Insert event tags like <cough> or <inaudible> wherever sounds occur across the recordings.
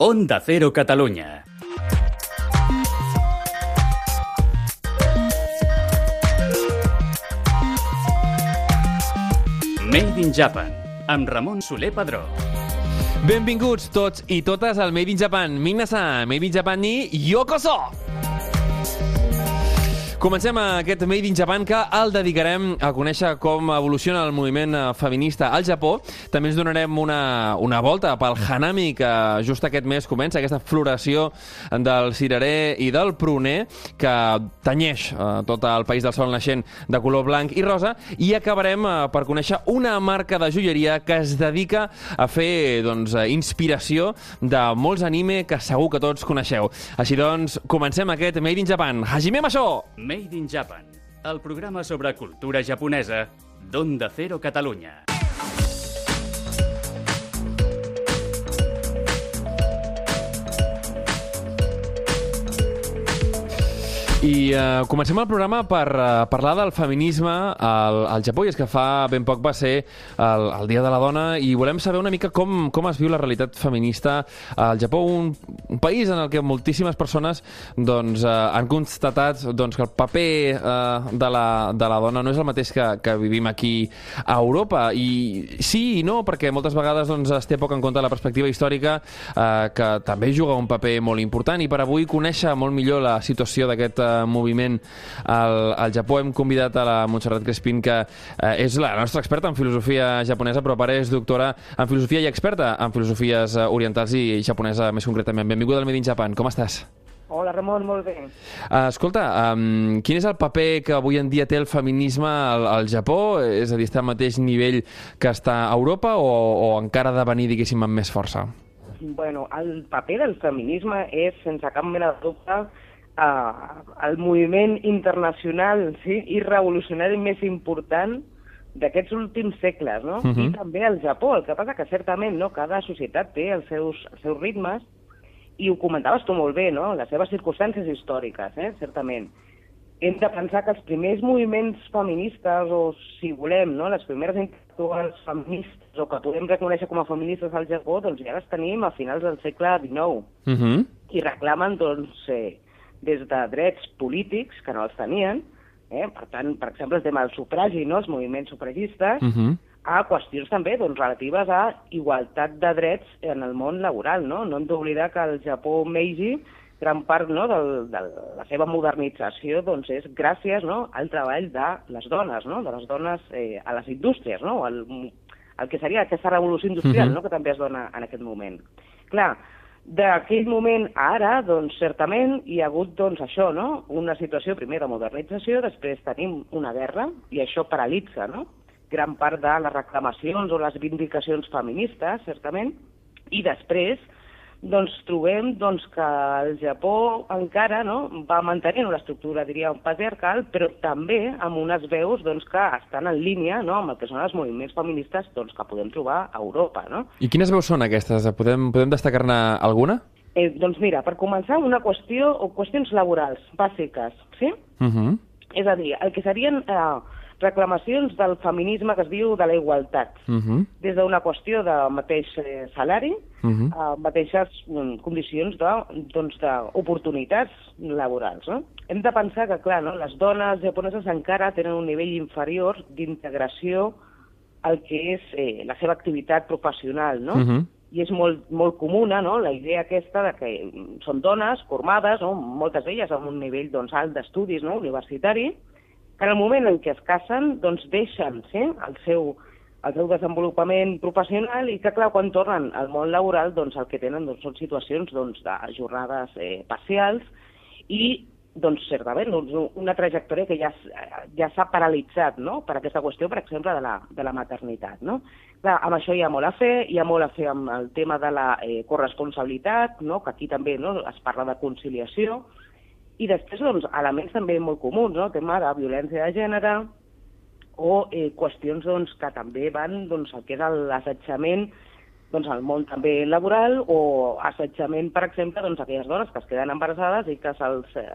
Onda Cero Catalunya. Made in Japan, amb Ramon Soler Padró. Benvinguts tots i totes al Made in Japan. Minna-san, Made in Japan ni yokoso! Comencem aquest Made in Japan que el dedicarem a conèixer com evoluciona el moviment feminista al Japó. També ens donarem una, una volta pel Hanami, que just aquest mes comença, aquesta floració del cirerer i del pruner, que tanyeix eh, tot el país del sol naixent de color blanc i rosa, i acabarem eh, per conèixer una marca de joieria que es dedica a fer doncs, inspiració de molts anime que segur que tots coneixeu. Així doncs, comencem aquest Made in Japan. Hajime Masho! Made in Japan, el programa sobre cultura japonesa d'Onda Cero Catalunya. I uh, comencem el programa per uh, parlar del feminisme al, al Japó, i és que fa ben poc va ser el, el Dia de la Dona, i volem saber una mica com, com es viu la realitat feminista al Japó, un, un país en el que moltíssimes persones doncs, uh, han constatat doncs, que el paper uh, de, la, de la dona no és el mateix que, que vivim aquí a Europa, i sí i no, perquè moltes vegades doncs, es té poc en compte la perspectiva històrica, uh, que també juga un paper molt important, i per avui conèixer molt millor la situació d'aquest moviment al, al Japó hem convidat a la Montserrat Crespin que eh, és la nostra experta en filosofia japonesa però a part és doctora en filosofia i experta en filosofies eh, orientals i japonesa més concretament. Benvinguda al Made in Japan, com estàs? Hola, Ramon, molt bé. Uh, escolta, um, quin és el paper que avui en dia té el feminisme al, al Japó? És a dir, està al mateix nivell que està a Europa o, o encara ha de venir, diguéssim, amb més força? Bueno, el paper del feminisme és, sense cap mena de dubte, uh, el moviment internacional sí, i revolucionari més important d'aquests últims segles, no? Uh Mhm. -huh. I també el Japó. El que passa que certament no, cada societat té els seus, els seus ritmes i ho comentaves tu molt bé, no? Les seves circumstàncies històriques, eh? certament. Hem de pensar que els primers moviments feministes, o si volem, no? les primeres intel·lectuals feministes, o que podem reconèixer com a feministes al Japó, doncs ja les tenim a finals del segle XIX Uh -huh. i reclamen doncs, eh, des de drets polítics, que no els tenien, eh? per tant, per exemple, el tema del sufragi, no? els moviments sufragistes, Uh -huh. a qüestions també doncs, relatives a igualtat de drets en el món laboral. No, no hem d'oblidar que el Japó Meiji, gran part no, del, de la seva modernització doncs, és gràcies no, al treball de les dones, no? de les dones eh, a les indústries, no? el, el que seria aquesta revolució industrial Mhm. no? que també es dona en aquest moment. Clar, d'aquell moment a ara, doncs, certament, hi ha hagut, doncs, això, no? Una situació, primer, de modernització, després tenim una guerra, i això paralitza, no?, gran part de les reclamacions o les vindicacions feministes, certament, i després, doncs, trobem doncs, que el Japó encara no, va mantenint una estructura, diria, patriarcal, però també amb unes veus doncs, que estan en línia no, amb el que són els moviments feministes doncs, que podem trobar a Europa. No? I quines veus són aquestes? Podem, podem destacar-ne alguna? Eh, doncs mira, per començar, una qüestió o qüestions laborals bàsiques, sí? Uh -huh. És a dir, el que serien eh, reclamacions del feminisme que es diu de la igualtat, Uh -huh. des d'una qüestió de mateix eh, salari, Uh -huh. a mateixes mm, condicions de, doncs, d'oportunitats laborals. No? Hem de pensar que, clar, no, les dones japoneses encara tenen un nivell inferior d'integració al que és eh, la seva activitat professional, no? Uh -huh. i és molt, molt comuna no? la idea aquesta de que mm, són dones formades, no? moltes d'elles amb un nivell doncs, alt d'estudis no? universitari, que en el moment en què es casen doncs deixen sí? el, seu, el seu desenvolupament professional i que, clar, quan tornen al món laboral doncs, el que tenen doncs, són situacions doncs, de jornades eh, parcials i doncs, certament, doncs, una trajectòria que ja, ja s'ha paralitzat no? per aquesta qüestió, per exemple, de la, de la maternitat. No? Clar, amb això hi ha molt a fer, hi ha molt a fer amb el tema de la eh, corresponsabilitat, no? que aquí també no? es parla de conciliació, i després, doncs, elements també molt comuns, no? el tema de violència de gènere, o eh, qüestions doncs, que també van doncs, el que és l'assetjament doncs, al món també laboral o assetjament, per exemple, doncs, aquelles dones que es queden embarassades i que se'ls eh,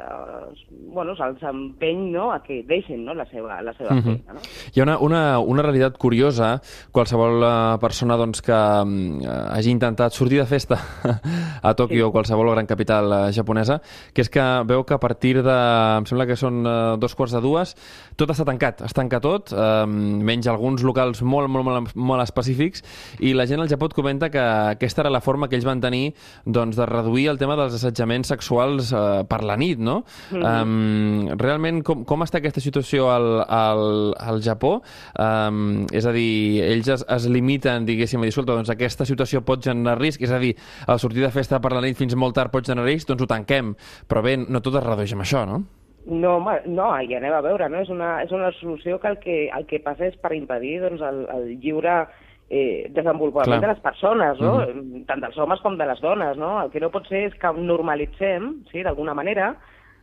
bueno, se empeny no, a que deixin no, la seva, la seva uh -huh. feina. No? Hi ha una, una, una realitat curiosa. Qualsevol uh, persona doncs, que uh, hagi intentat sortir de festa <laughs> a Tòquio sí. o qualsevol gran capital uh, japonesa, que és que veu que a partir de, em sembla que són uh, dos quarts de dues, tot està tancat, es tanca tot, uh, menys alguns locals molt, molt, molt, molt específics, i la gent al Japó et comenta que aquesta era la forma que ells van tenir doncs, de reduir el tema dels assetjaments sexuals eh, per la nit, no? Mm -hmm. um, realment, com, com està aquesta situació al, al, al Japó? Um, és a dir, ells es, es limiten, diguéssim, a dir, escolta, doncs aquesta situació pot generar risc, és a dir, el sortir de festa per la nit fins molt tard pot generar risc, doncs ho tanquem. Però bé, no tot es redueix amb això, no? No, home, no, ja anem a veure, no? És una, és una solució que el que, el que passa és per impedir doncs, el, el lliure eh, desenvolupament Clar. de les persones, no? Mm -hmm. tant dels homes com de les dones. No? El que no pot ser és que normalitzem, sí, d'alguna manera,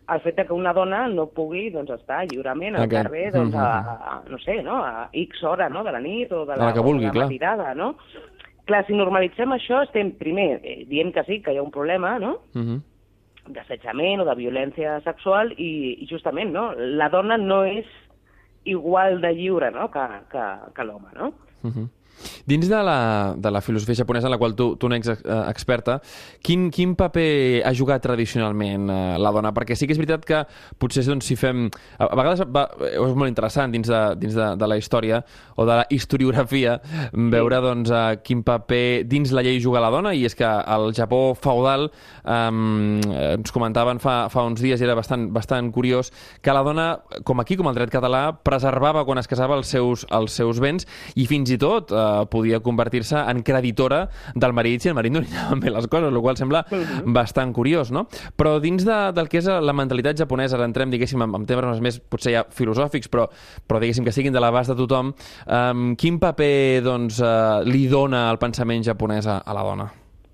el fet de que una dona no pugui doncs, estar lliurement al okay. carrer doncs, a, a, no sé, no? a X hora no? de la nit o de la, la, que vulgui, de la matinada, no? Clar, si normalitzem això, estem, primer, eh, dient que sí, que hi ha un problema, no? Mm -hmm d'assetjament o de violència sexual i, i justament no? la dona no és igual de lliure no? que, que, que l'home. No? Uh -huh. Dins de la, de la filosofia japonesa en la qual tu, tu n'ets eh, experta, quin, quin paper ha jugat tradicionalment eh, la dona? Perquè sí que és veritat que potser doncs, si fem... A, a vegades va, és molt interessant dins, de, dins de, de la història o de la historiografia veure sí. doncs, eh, quin paper dins la llei juga la dona i és que al Japó feudal eh, ens comentaven fa, fa uns dies i era bastant, bastant curiós que la dona, com aquí, com el dret català, preservava quan es casava els seus, els seus béns i fins i tot eh, podia convertir-se en creditora del marit si el marit no li anaven bé les coses, el qual sembla uh -huh. bastant curiós, no? Però dins de, del que és la mentalitat japonesa, ara entrem, diguéssim, en, en temes més potser ja filosòfics, però, però diguéssim que siguin de l'abast de tothom, um, quin paper doncs, uh, li dona el pensament japonès a, a la dona?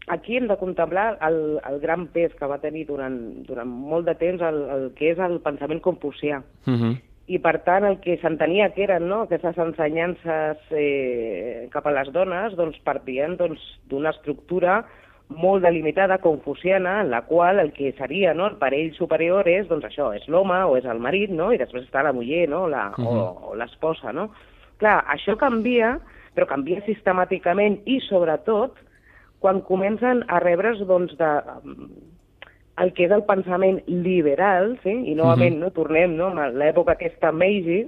aquí hem de contemplar el, el gran pes que va tenir durant, durant molt de temps el, el que és el pensament confucià. Uh -huh i per tant el que s'entenia que eren no, aquestes ensenyances eh, cap a les dones doncs, partien doncs, d'una doncs, estructura molt delimitada, confuciana, en la qual el que seria no, el parell superior és, doncs això, és l'home o és el marit, no? i després està la muller no? la, uh -huh. o, o l'esposa. No? Clar, això canvia, però canvia sistemàticament i sobretot quan comencen a rebre's doncs, de, el que és el pensament liberal, sí? i novament uh -huh. no, tornem no, a l'època aquesta Meiji,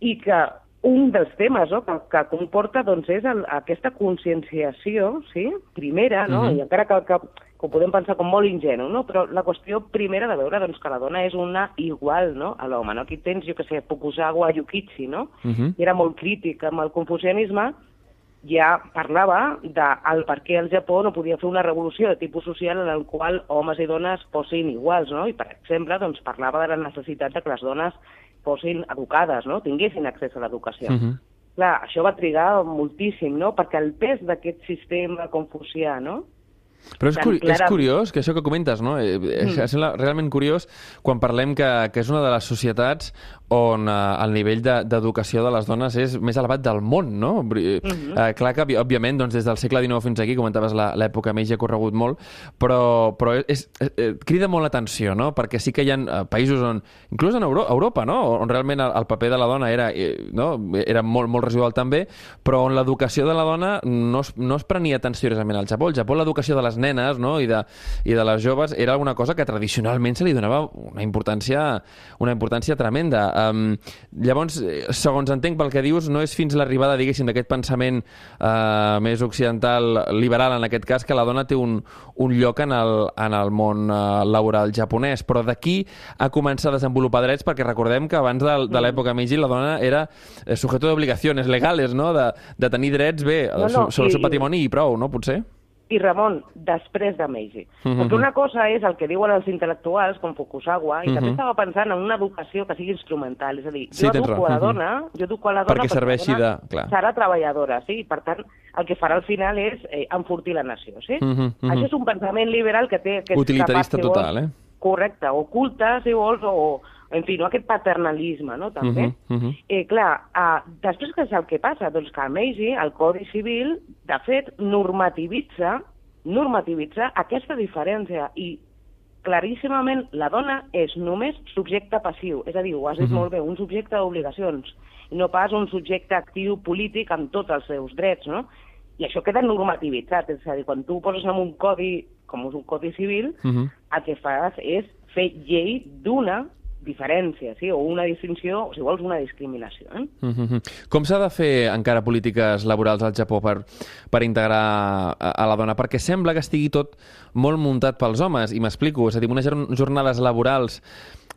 i que un dels temes no, que, que comporta doncs, és el, aquesta conscienciació sí? primera, no? Uh -huh. i encara que, que, que ho podem pensar com molt ingenu, no? però la qüestió primera de veure doncs, que la dona és una igual no? a l'home. No? Aquí tens, jo que sé, Fukusawa Yukichi, no? Uh -huh. i era molt crític amb el confucianisme, ja parlava del per què el Japó no podia fer una revolució de tipus social en el qual homes i dones fossin iguals, no? I, per exemple, doncs, parlava de la necessitat de que les dones fossin educades, no? tinguessin accés a l'educació. Uh mhm. -huh. Clar, això va trigar moltíssim, no? Perquè el pes d'aquest sistema confucià, no? Però és, curi és curiós que això que comentes, no? Eh, mm. Sembla realment curiós quan parlem que, que és una de les societats on eh, el nivell d'educació de, de les dones és més elevat del món, no? Mm -hmm. eh, clar que, òbviament, doncs, des del segle XIX fins aquí, comentaves l'època més, ja ha corregut molt, però, però és, és, eh, crida molt l'atenció, no? Perquè sí que hi ha eh, països on, inclús en Euro Europa, no? On realment el, el paper de la dona era, eh, no? era molt, molt residual també, però on l'educació de la dona no es, no es prenia tan seriosament al Japó. Al Japó l'educació de les nenes no? I, de, i de les joves era alguna cosa que tradicionalment se li donava una importància, una importància tremenda Um, llavors, segons entenc pel que dius, no és fins l'arribada, diguéssim, d'aquest pensament uh, més occidental, liberal en aquest cas, que la dona té un, un lloc en el, en el món uh, laboral japonès, però d'aquí a començar a desenvolupar drets, perquè recordem que abans de, de l'època Meiji la dona era eh, sujeto d'obligacions legales, no?, de, de tenir drets, bé, no, no, sobre el seu patrimoni i prou, no?, potser? I Ramon després de Meiji. Uh -huh. Perquè una cosa és el que diuen els intel·lectuals, com Fukusawa, i uh -huh. també estava pensant en una educació que sigui instrumental, és a dir, sí, jo educo a la dona, uh -huh. jo educo a la dona perquè serveixi de... Clar. serà treballadora, sí? Per tant, el que farà al final és eh, enfortir la nació, sí? Uh -huh. Això és un pensament liberal que té... Que Utilitarista capaç, si vols, total, eh? Correcte, oculta, si vols, o, en fi, no aquest paternalisme, no, també. Uh -huh, uh -huh. Eh, clar, eh, després què és el que passa? Doncs que a Meiji, el Codi Civil, de fet, normativitza, normativitza aquesta diferència i claríssimament la dona és només subjecte passiu, és a dir, ho has dit uh -huh. molt bé, un subjecte d'obligacions, i no pas un subjecte actiu polític amb tots els seus drets, no? I això queda normativitzat, és a dir, quan tu poses en un codi, com és un codi civil, uh -huh. el que fas és fer llei d'una diferència, sí? o una distinció, o si vols, una discriminació. Eh? Uh -huh. Com s'ha de fer encara polítiques laborals al Japó per, per integrar a, a la dona? Perquè sembla que estigui tot molt muntat pels homes, i m'explico, és a dir, unes jornades laborals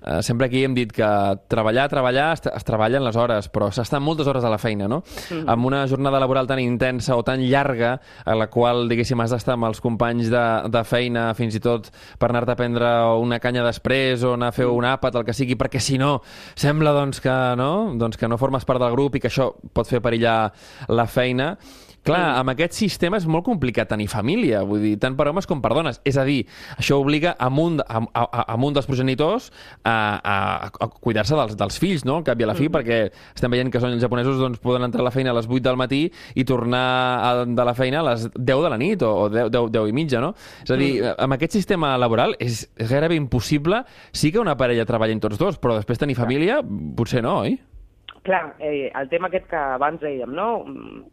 eh, sempre aquí hem dit que treballar, treballar, es, es treballen les hores, però s'estan moltes hores a la feina, no? Mm. Amb una jornada laboral tan intensa o tan llarga, a la qual, diguéssim, has d'estar amb els companys de, de feina, fins i tot per anar-te a prendre una canya després o anar a fer un àpat, el que sigui, perquè si no, sembla doncs que no, doncs que no formes part del grup i que això pot fer perillar la feina. Clar, amb aquest sistema és molt complicat tenir família, vull dir, tant per homes com per dones. És a dir, això obliga a un, a, a, a un dels progenitors a, a, a cuidar-se dels, dels fills, no?, al cap i a la fi, mm. perquè estem veient que són els japonesos doncs, poden entrar a la feina a les 8 del matí i tornar a, de la feina a les 10 de la nit o, o 10, 10, 10 i mitja, no? És a dir, mm. amb aquest sistema laboral és, és gairebé impossible. Sí que una parella treballin tots dos, però després tenir família, potser no, oi? Clar, eh, el tema aquest que abans dèiem, no?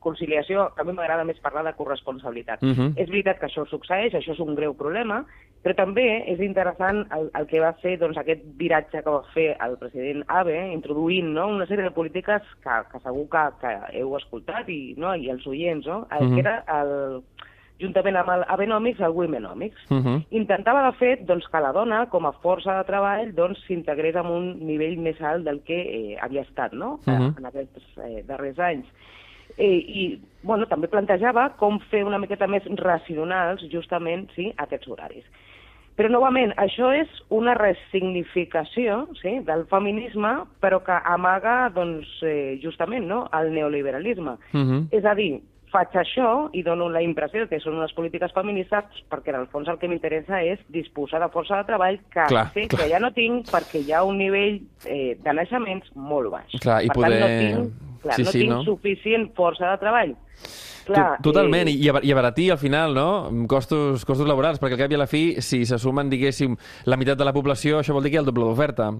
Conciliació, a mi m'agrada més parlar de corresponsabilitat. Uh -huh. És veritat que això succeeix, això és un greu problema, però també és interessant el, el que va fer doncs, aquest viratge que va fer el president Abe, introduint no? una sèrie de polítiques que, que segur que, que heu escoltat i, no? i els oients, no? el, uh -huh. que era el juntament amb el Abenomics, el Womenomics. Uh -huh. Intentava, de fet, doncs, que la dona, com a força de treball, doncs, s'integrés en un nivell més alt del que eh, havia estat no? Uh -huh. en aquests eh, darrers anys. Eh, I bueno, també plantejava com fer una miqueta més racionals, justament, sí, aquests horaris. Però, novament, això és una resignificació sí, del feminisme, però que amaga, doncs, eh, justament, no?, el neoliberalisme. Uh -huh. És a dir, faig això i dono la impressió que són unes polítiques feministes perquè en el fons el que m'interessa és disposar de força de treball que clar, sé clar. que ja no tinc perquè hi ha un nivell eh, de naixements molt baix. Clar, i per poder... tant, no tinc, clar, sí, no sí, tinc no? suficient força de treball Clar, Totalment, eh... i, i abaratir al final, no?, costos, costos laborals, perquè al cap i a la fi, si se sumen, diguéssim, la meitat de la població, això vol dir que hi ha el doble d'oferta.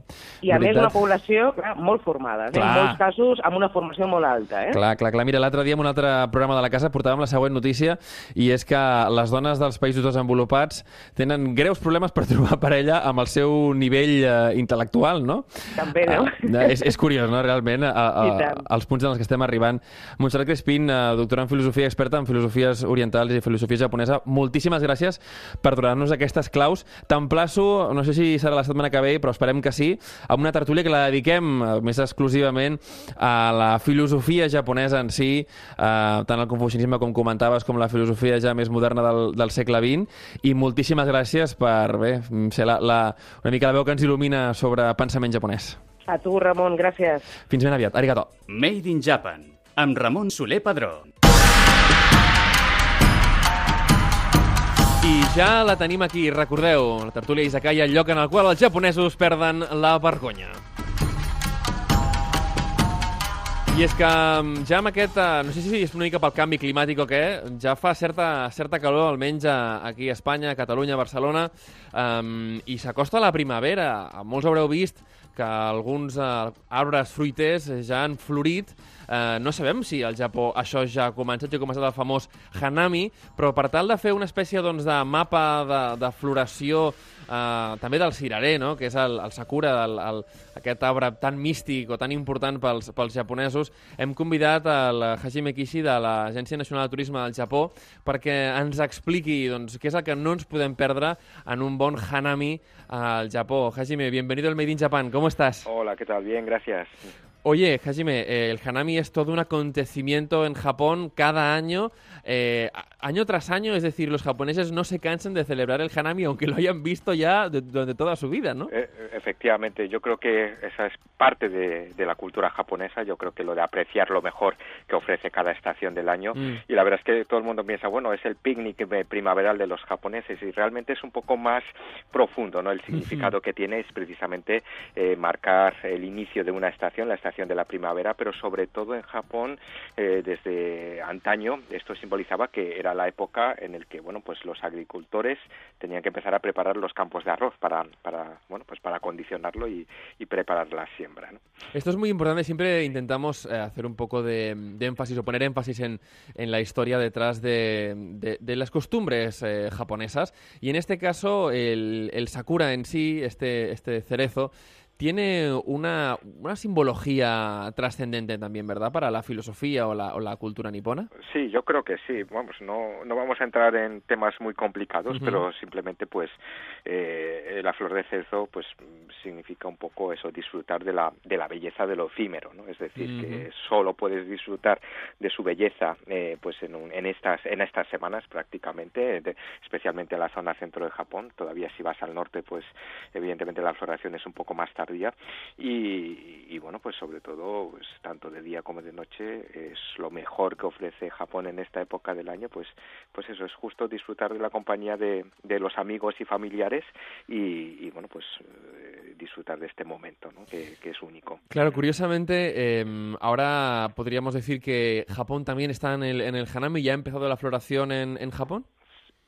I a més una població, clar, molt formada, eh? en molts casos amb una formació molt alta. Eh? Clar, clar, clar. Mira, l'altre dia en un altre programa de la casa portàvem la següent notícia, i és que les dones dels països desenvolupats tenen greus problemes per trobar parella amb el seu nivell eh, intel·lectual, no? També, no? Uh, és, és curiós, no?, realment, a, a, a, als punts en els que estem arribant. Montserrat Crespín, uh, doctora en filosofia filosofia experta en filosofies orientals i filosofia japonesa. Moltíssimes gràcies per donar-nos aquestes claus. T'emplaço, no sé si serà la setmana que ve, però esperem que sí, a una tertúlia que la dediquem eh, més exclusivament a la filosofia japonesa en si, eh, tant el confucianisme com comentaves, com la filosofia ja més moderna del, del segle XX, i moltíssimes gràcies per bé, ser la, la, una mica la veu que ens il·lumina sobre pensament japonès. A tu, Ramon, gràcies. Fins ben aviat. Arigato. Made in Japan, amb Ramon Soler Padró. I ja la tenim aquí, recordeu, la tertúlia Izakaya, el lloc en el qual els japonesos perden la vergonya. I és que mm, ja amb aquest, eh, no sé si és una mica pel canvi climàtic o què, ja fa certa, certa calor, almenys aquí a Espanya, a Catalunya, a Barcelona, um, i s'acosta la primavera. Molts haureu vist que alguns uh, arbres fruiters ja han florit, Eh, no sabem si al Japó això ja ha començat, ja ha començat el famós Hanami, però per tal de fer una espècie doncs, de mapa de, de floració eh, també del cirerer, no? que és el, el sakura, el, el, aquest arbre tan místic o tan important pels, pels japonesos, hem convidat el Hajime Kishi de l'Agència Nacional de Turisme del Japó perquè ens expliqui doncs, què és el que no ens podem perdre en un bon Hanami al Japó. Hajime, bienvenido al Made in Japan, ¿cómo estás? Hola, ¿qué tal? Bien, gracias. Oye, Hajime, eh, el Hanami es todo un acontecimiento en Japón cada año. Eh, año tras año, es decir, los japoneses no se cansan de celebrar el Hanami, aunque lo hayan visto ya durante toda su vida, ¿no? Eh, efectivamente, yo creo que esa es parte de, la cultura japonesa, yo creo que lo de apreciar lo mejor que ofrece cada estación del año, mm. y la verdad es que todo el mundo piensa, bueno, es el picnic primaveral de los japoneses, y realmente es un poco más profundo, ¿no? El significado que tiene es precisamente eh, marcar el inicio de una estación, la estación de la primavera, pero sobre todo en Japón, eh, desde antaño, esto simbolizaba que era la época en el que, bueno, pues los agricultores tenían que empezar a preparar los campos de arroz para, para bueno, pues para condicionarlo y, preparar la siembra. Esto es muy importante. Siempre intentamos eh, hacer un poco de, énfasis o poner énfasis en, en la historia detrás de, de, las costumbres eh, japonesas. Y en este caso, el, el sakura en sí, este, este cerezo, tiene una, una simbología trascendente también, ¿verdad? Para la filosofía o la, o la, cultura nipona. Sí, yo creo que sí. Vamos, no, no vamos a entrar en temas muy complicados, pero simplemente, pues, eh, la flor de cerzo, pues, significa un poco eso, disfrutar de la, de la belleza de lo efímero, ¿no? Es decir, que solo puedes disfrutar de su belleza, eh, pues, en, en, estas, en estas semanas prácticamente, especialmente en la zona centro de Japón. Todavía si vas al norte, pues, evidentemente la floración es un poco más tarde y, bueno, pues sobre todo, pues, tanto de día como de noche, es lo mejor que ofrece Japón en esta época del año, pues, pues eso, es justo disfrutar de la compañía de, de los amigos y familiares y, bueno, pues eh, disfrutar de este momento, ¿no? que, es único. Claro, curiosamente, em, ahora podríamos decir que Japón también está en el, en el Hanami, ¿ya ha empezado la floración en, en Japón?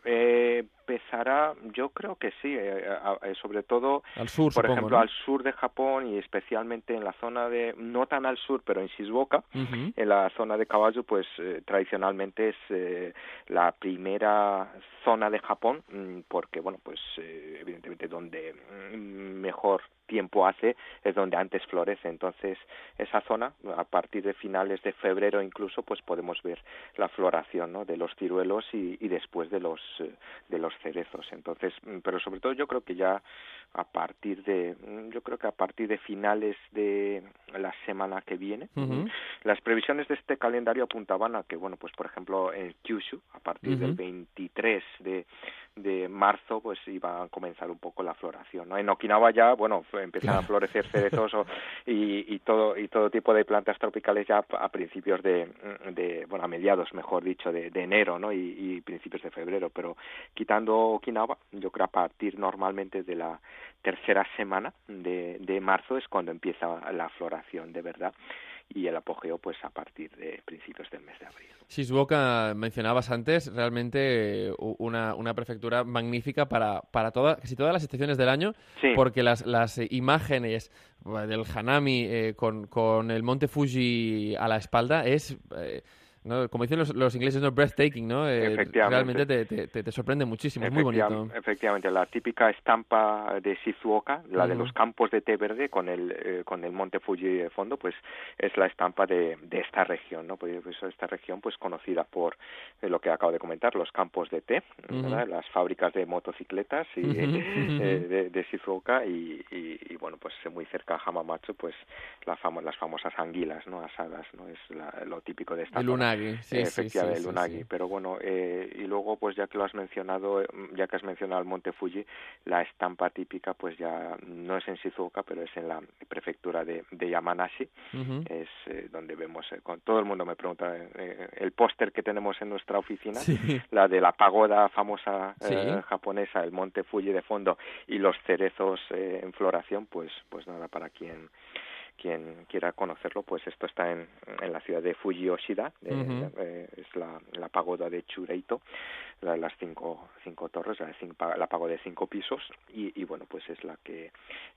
Eh, empezará, yo creo que sí, eh, eh, sobre todo, al sur, por ejemplo, al sur de Japón y especialmente en la zona de, no tan al sur, pero en Shizuoka, en la zona de Kawazu, pues tradicionalmente es la primera zona de Japón, mm, porque, bueno, pues evidentemente donde mm, mejor tiempo hace es donde antes florece. Entonces, esa zona, a partir de finales de febrero incluso, pues podemos ver la floración ¿no? de los ciruelos y, y después de los, eh, de los cerezos. Entonces, mm, pero sobre todo yo creo que ya a partir de, mm, yo creo que a partir de finales de la semana que viene, las previsiones de este calendario apuntaban a que, bueno, pues por ejemplo en Kyushu, a partir del 23 de, de marzo, pues iba a comenzar un poco la floración. ¿no? En Okinawa ya, bueno, empiezan a florecer cerezos y, y, todo y todo tipo de plantas tropicales ya a principios de, de bueno, a mediados, mejor dicho, de, de enero, ¿no? Y, y, principios de febrero. Pero quitando Okinawa, yo creo a partir normalmente de la tercera semana de, de marzo es cuando empieza la floración de verdad y el apogeo pues a partir de principios del mes de abril. Shizuoka mencionabas antes, realmente una, una prefectura magnífica para, para toda, casi todas las estaciones del año, porque las, las imágenes del Hanami eh, con, con el monte Fuji a la espalda es... Eh, como dicen los, ingleses, no breathtaking, ¿no? Eh, realmente te, te, sorprende muchísimo, es muy bonito. Efectivamente, la típica estampa de Shizuoka, la de los campos de té verde con el, eh, con el monte Fuji de fondo, pues es la estampa de, de esta región, ¿no? Pues esta región pues conocida por lo que acabo de comentar, los campos de té, las fábricas de motocicletas y, eh, de, Shizuoka y, y, bueno, pues muy cerca a Hamamatsu, pues la las famosas anguilas, ¿no? Asadas, ¿no? Es lo típico de esta sí, efectivamente, el Unagi. Pero bueno, eh, y luego, pues ya que lo has mencionado, ya que has mencionado el Monte Fuji, la estampa típica, pues ya no es en Shizuoka, pero es en la prefectura de, de Yamanashi. Es eh, donde vemos, eh, con todo el mundo me pregunta, el póster que tenemos en nuestra oficina, la de la pagoda famosa japonesa, el Monte Fuji de fondo y los cerezos en floración, pues, pues nada, para quien quien quiera conocerlo, pues esto está en, en la ciudad de Fuji-Oshida, eh, es la, la, pagoda de Chureito, la, las cinco, cinco torres, la, la pagoda de cinco pisos, y, y, bueno, pues es la que,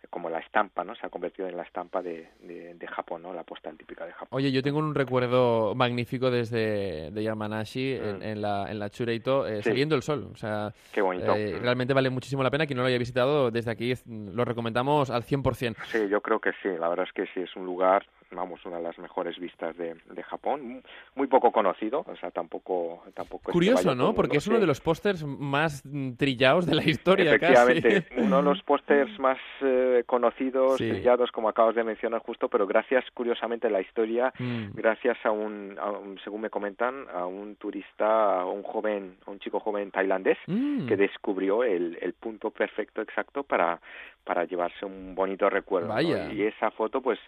como la estampa, ¿no? Se ha convertido en la estampa de, de, Japón, ¿no? La postal típica de Japón. Oye, yo tengo un recuerdo magnífico desde de Yamanashi, en, mm. en, la, en la Chureito, eh, saliendo el sol, o sea, Qué bonito. Eh, realmente vale muchísimo la pena, quien no lo haya visitado, desde aquí lo recomendamos al 100%. Sí, yo creo que sí, la verdad es que sí, es un lugar vamos, una de las mejores vistas de, de Japón, muy poco conocido, o sea, tampoco... tampoco Curioso, ¿no? Porque es uno de los pósters más trillados de la historia, Efectivamente, <laughs> uno de los pósters más eh, conocidos, trillados, como acabas de mencionar justo, pero gracias, curiosamente, a la historia, mm. gracias a un, según me comentan, a un turista, un joven, un chico joven tailandés, mm. que descubrió el, el punto perfecto exacto para para llevarse un bonito recuerdo. Y esa foto, pues,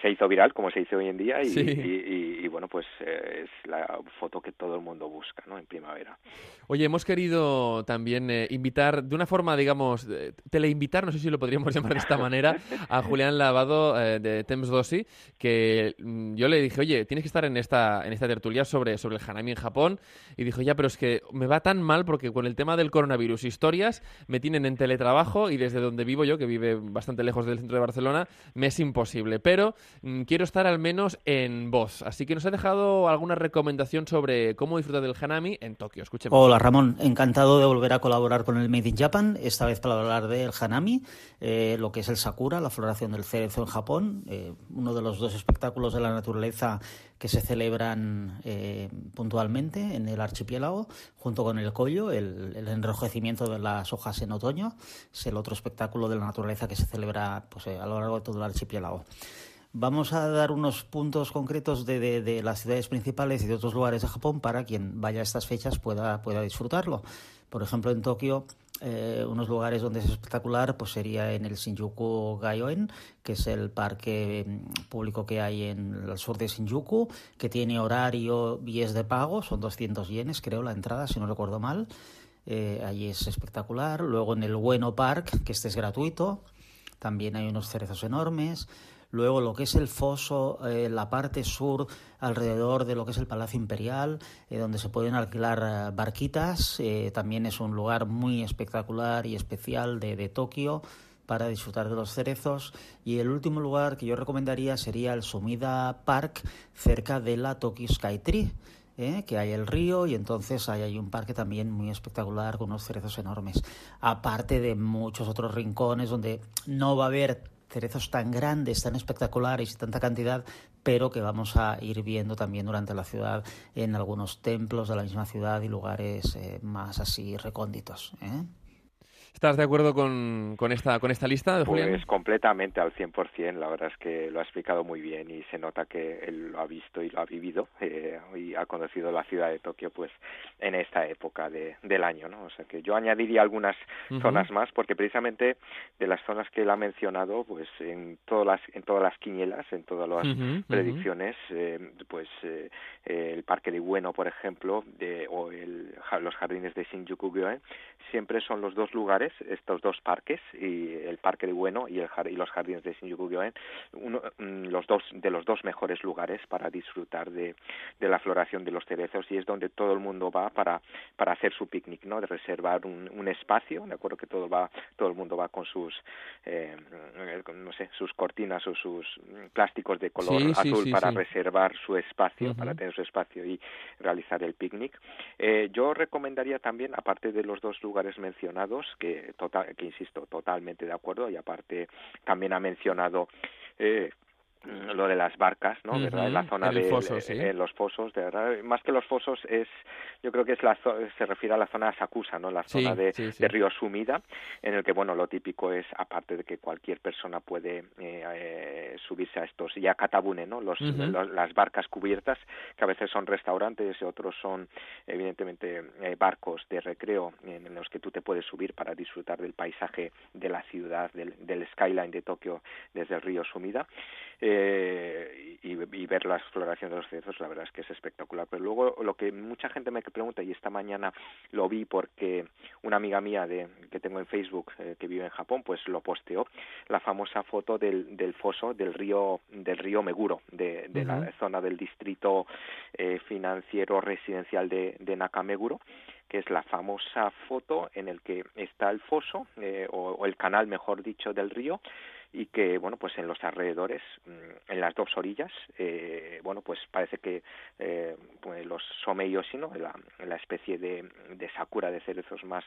se hizo viral, como se dice hoy en día, y, y, bueno, pues eh, es la foto que todo el mundo busca, ¿no? En primavera. Oye, hemos querido también eh, invitar, de una forma, digamos, teleinvitar, no sé si lo podríamos <laughs> llamar de esta manera, a Julián Lavado eh, de Thames Dossi, que mm, yo le dije, oye, tienes que estar en esta, en esta tertulia sobre, sobre el Hanami en Japón, y dijo, ya, pero es que me va tan mal porque con el tema del coronavirus, historias, me tienen en teletrabajo y desde donde vivo yo, que vive bastante lejos del centro de Barcelona, me es imposible. Pero quiero estar al menos en voz. Así que nos ha dejado alguna recomendación sobre cómo disfrutar del Hanami en Tokio. Escuchemos. Hola Ramón, encantado de volver a colaborar con el Made in Japan, esta vez para hablar del Hanami, eh, lo que es el Sakura, la floración del cerezo en Japón, eh, uno de los dos espectáculos de la naturaleza que se celebran eh, puntualmente en el archipiélago, junto con el collo, el, enrojecimiento de las hojas en otoño, es el otro espectáculo de la naturaleza que se celebra pues, eh, a lo largo de todo el archipiélago. Vamos a dar unos puntos concretos de, de, las ciudades principales y de otros lugares de Japón para quien vaya a estas fechas pueda, pueda disfrutarlo. Por ejemplo, en Tokio eh, unos lugares donde es espectacular pues sería en el Shinjuku Gaioen, que es el parque mm, público que hay en el sur de Shinjuku, que tiene horario y es de pago, son 200 yenes creo la entrada, si no recuerdo mal. Eh, allí es espectacular. Luego en el Bueno Park, que este es gratuito, también hay unos cerezos enormes. Luego lo que es el foso, eh, la parte sur alrededor de lo que es el Palacio Imperial, eh, donde se pueden alquilar eh, barquitas. también es un lugar muy espectacular y especial de, de Tokio para disfrutar de los cerezos. Y el último lugar que yo recomendaría sería el Sumida Park, cerca de la Tokyo Sky Tree. que hay el río y entonces hay, hay, un parque también muy espectacular con unos cerezos enormes. Aparte de muchos otros rincones donde no va a haber cerezos tan grandes, tan espectaculares y tanta cantidad, pero que vamos a ir viendo también durante la ciudad en algunos templos de la misma ciudad y lugares eh, más así recónditos. ¿eh? ¿Estás de acuerdo con, con, esta, con esta lista, de Julián? Pues completamente, al 100%. La verdad es que lo ha explicado muy bien y se nota que él lo ha visto y lo ha vivido eh, y ha conocido la ciudad de Tokio pues en esta época de, del año, ¿no? O sea que yo añadiría algunas zonas más porque precisamente de las zonas que él ha mencionado, pues en todas las, en todas las quinielas, en todas las predicciones, eh, pues eh, el Parque de Bueno, por ejemplo, de, o el, los jardines de Shinjuku-gyoen, siempre son los dos lugares estos dos parques, y el Parque de Bueno y, el, y los jardines de Shinjuku-gyoen, mm, los dos de los dos mejores lugares para disfrutar de, de, la floración de los cerezos y es donde todo el mundo va para, para hacer su picnic, ¿no? De reservar un, un espacio, de acuerdo que todo va todo el mundo va con sus eh, no sé, sus cortinas o sus plásticos de color azul para reservar su espacio, para tener su espacio y realizar el picnic. Eh, yo recomendaría también, aparte de los dos lugares mencionados, que total, que insisto, totalmente de acuerdo y aparte también ha mencionado eh, lo de las barcas, ¿no? ¿verdad? En la zona de en los fosos, de verdad, más que los fosos es, yo creo que es la se refiere a la zona de Sakusa, ¿no? La zona de, de, río sumida, en el que bueno, lo típico es aparte de que cualquier persona puede eh, eh, subirse a estos ya katabune, ¿no? Los, las barcas cubiertas que a veces son restaurantes y otros son evidentemente eh, barcos de recreo en, los que tú te puedes subir para disfrutar del paisaje de la ciudad, del, del skyline de Tokio desde el río Sumida. Eh, y, ver la exploración de los cerezos, la verdad es que es espectacular. Pero luego lo que mucha gente me pregunta, y esta mañana lo vi porque una amiga mía de, que tengo en Facebook, eh, que vive en Japón, pues lo posteó, la famosa foto del, del foso del río, del río Meguro, de, de la zona del distrito eh, financiero residencial de, de Nakameguro que es la famosa foto en el que está el foso o, el canal, mejor dicho, del río y que, bueno, pues en los alrededores, mm, en las dos orillas, eh, bueno, pues parece que eh, pues los Someyoshi, ¿no? La, la especie de, de sakura de cerezos más,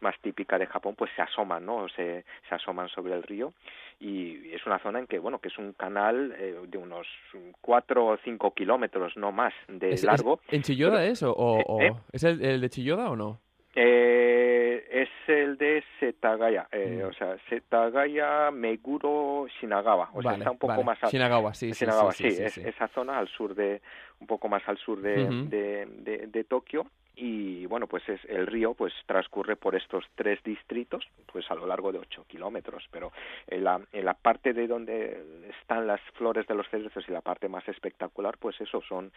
más típica de Japón, pues se asoman, ¿no? Se, se asoman sobre el río y es una zona en que, bueno, que es un canal eh, de unos cuatro o cinco kilómetros, no más, de largo. ¿En Chiyoda es o, eh, es el, el, de Chiyoda o no? Eh, es el de Setagaya, eh, mm. o sea, Setagaya, Meguro, Shinagawa, o sea, está un poco más al Shinagawa, sí, Shinagawa, sí, sí, es, esa zona al sur de, un poco más al sur de, de, de, de Tokio y bueno pues es el río pues transcurre por estos tres distritos pues a lo largo de ocho kilómetros pero en la, en la parte de donde están las flores de los cerezos y la parte más espectacular pues eso son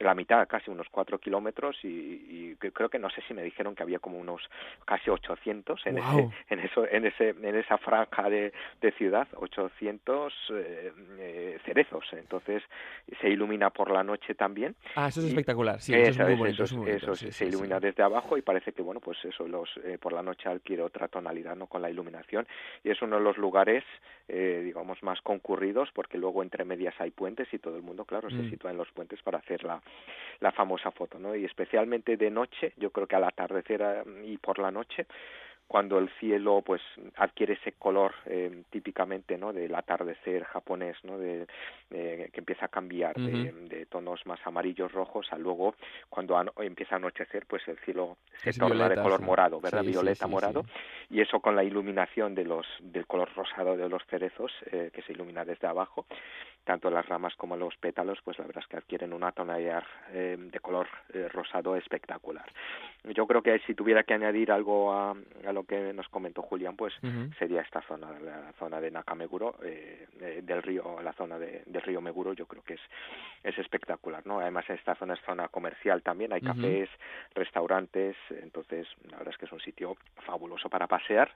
la mitad casi unos cuatro kilómetros y, y creo que no sé si me dijeron que había como unos casi 800 en wow. ese en eso en ese en esa franja de, de ciudad 800 eh, eh, cerezos entonces se ilumina por la noche también ah eso es y, espectacular sí eso, es muy bonito, eso, es muy bonito, eso sí, se ilumina desde abajo y parece que bueno pues eso los eh, por la noche adquiere otra tonalidad no con la iluminación. Y es uno de los lugares eh, digamos más concurridos porque luego entre medias hay puentes y todo el mundo claro mm. se sitúa en los puentes para hacer la, la famosa foto no y especialmente de noche yo creo que al atardecer eh, y por la noche cuando el cielo pues adquiere ese color eh, típicamente no del atardecer japonés no de, de que empieza a cambiar uh -huh. de, de, tonos más amarillos rojos a luego cuando an empieza a anochecer pues el cielo se es torna violeta, de color sí. morado verdad Sí, violeta sí, morado. y eso con la iluminación de los del color rosado de los cerezos eh, que se ilumina desde abajo tanto las ramas como los pétalos pues la verdad es que adquieren una tonalidad eh, de color eh, rosado espectacular. Yo creo que si tuviera que añadir algo a, a lo que nos comentó Julián, pues uh -huh. sería esta zona, la zona de Nakameguro, eh, del río, la zona de, del río Meguro, yo creo que es, es espectacular, ¿no? Además esta zona es zona comercial también, hay uh -huh. cafés, restaurantes, entonces la verdad es que es un sitio fabuloso para pasear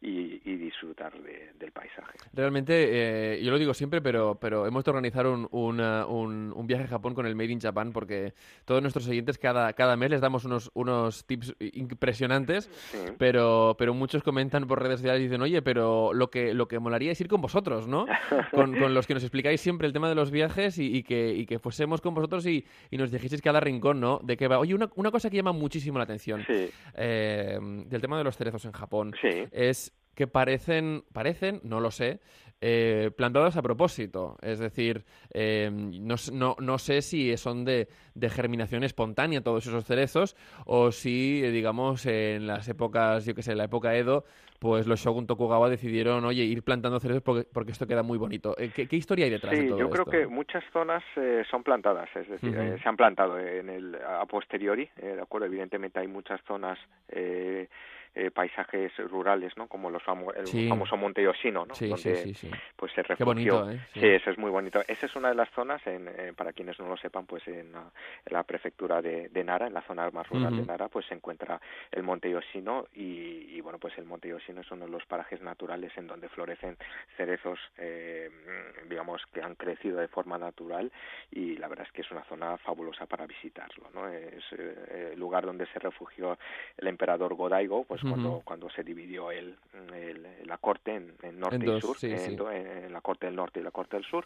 y, y disfrutar de, del paisaje. Realmente, eh, yo lo digo siempre, pero, pero hemos de organizar un, una, un, un, viaje a Japón con el Made in Japan porque todos nuestros oyentes cada, cada mes les damos unos, unos tips impresionantes, sí. pero, pero muchos comentan por redes sociales y dicen, oye, pero lo que, lo que molaría es ir con vosotros, ¿no? <laughs> con, con, los que nos explicáis siempre el tema de los viajes y, y que, y que fuésemos con vosotros y, y, nos dijisteis cada rincón, ¿no? De que va. Oye, una, una cosa que llama muchísimo la atención sí. eh, del tema de los cerezos en Japón sí. es que parecen, parecen, no lo sé, eh, plantados a propósito. Es decir, eh, no, no, no, sé si son de, de, germinación espontánea todos esos cerezos o si, digamos, en las épocas, yo que sé, en la época Edo, pues los Shogun Tokugawa decidieron, oye, ir plantando cerezos porque, porque esto queda muy bonito. Eh, ¿Qué, ¿Qué, historia hay detrás sí, de todo yo creo esto? que muchas zonas eh, son plantadas, es decir, uh -huh. se han plantado en el, a posteriori, eh, de acuerdo, evidentemente hay muchas zonas eh, eh, paisajes rurales, ¿no? Como los famo el sí. famoso Monte Yoshino, ¿no? Sí, Donde sí, sí, pues se refugió. Qué bonito, ¿eh? Sí. eso es muy bonito. Esa es una de las zonas, en, eh, para quienes no lo sepan, pues en la, en la prefectura de, de, Nara, en la zona más rural uh -huh. de Nara, pues se encuentra el Monte Yoshino y, y, bueno, pues el Monte Yoshino es uno de los parajes naturales en donde florecen cerezos, eh, digamos, que han crecido de forma natural y la verdad es que es una zona fabulosa para visitarlo, ¿no? Es el lugar donde se refugió el emperador Godaigo, pues -huh. cuando, cuando se dividió el, el, la corte en, en norte en y sur, sí, en, sí. en, la corte del norte y la corte del sur,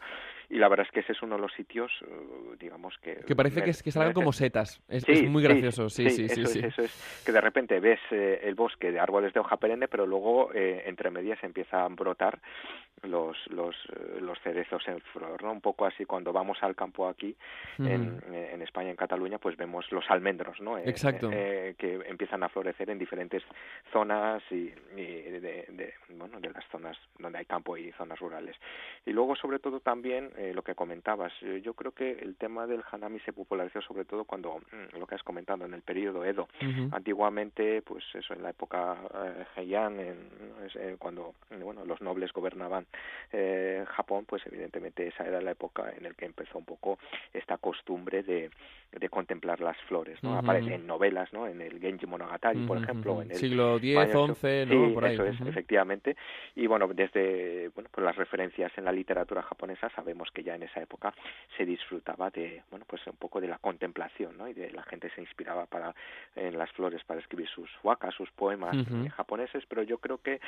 y la verdad es que ese es uno de los sitios, uh, digamos que... Que parece que, es, que salgan como setas, es, sí, es muy gracioso, sí, sí, sí, eso, es, eso es, que de repente ves eh, el bosque de árboles de hoja perenne, pero luego eh, entre medias empieza a brotar los, los, los cerezos en flor, ¿no? Un poco así cuando vamos al campo aquí, en, en, España, en Cataluña, pues vemos los almendros, ¿no? Exacto. Eh, que empiezan a florecer en diferentes zonas y, y de, de, bueno, de las zonas donde hay campo y zonas rurales. Y luego, sobre todo, también eh, lo que comentabas, yo creo que el tema del hanami se popularizó sobre todo cuando, mm, lo que has comentado, en el periodo Edo. Uh -huh. Antiguamente, pues eso, en la época eh, Heian, en, eh, cuando bueno, los nobles gobernaban eh, Japón, pues evidentemente esa era la época en la que empezó un poco esta costumbre de, de contemplar las flores, ¿no? Uh -huh. Aparece en novelas, ¿no? En el Genji Monogatari, uh -huh. por ejemplo. En el Siglo X, XI, ¿no? Sí, por ahí. eso es, efectivamente. efectivamente. Y bueno, desde bueno, pues las referencias en la literatura japonesa sabemos que ya en esa época se disfrutaba de, bueno, pues un poco de la contemplación, ¿no? Y de la gente se inspiraba para en las flores para escribir sus wakas, sus poemas japoneses, pero yo creo que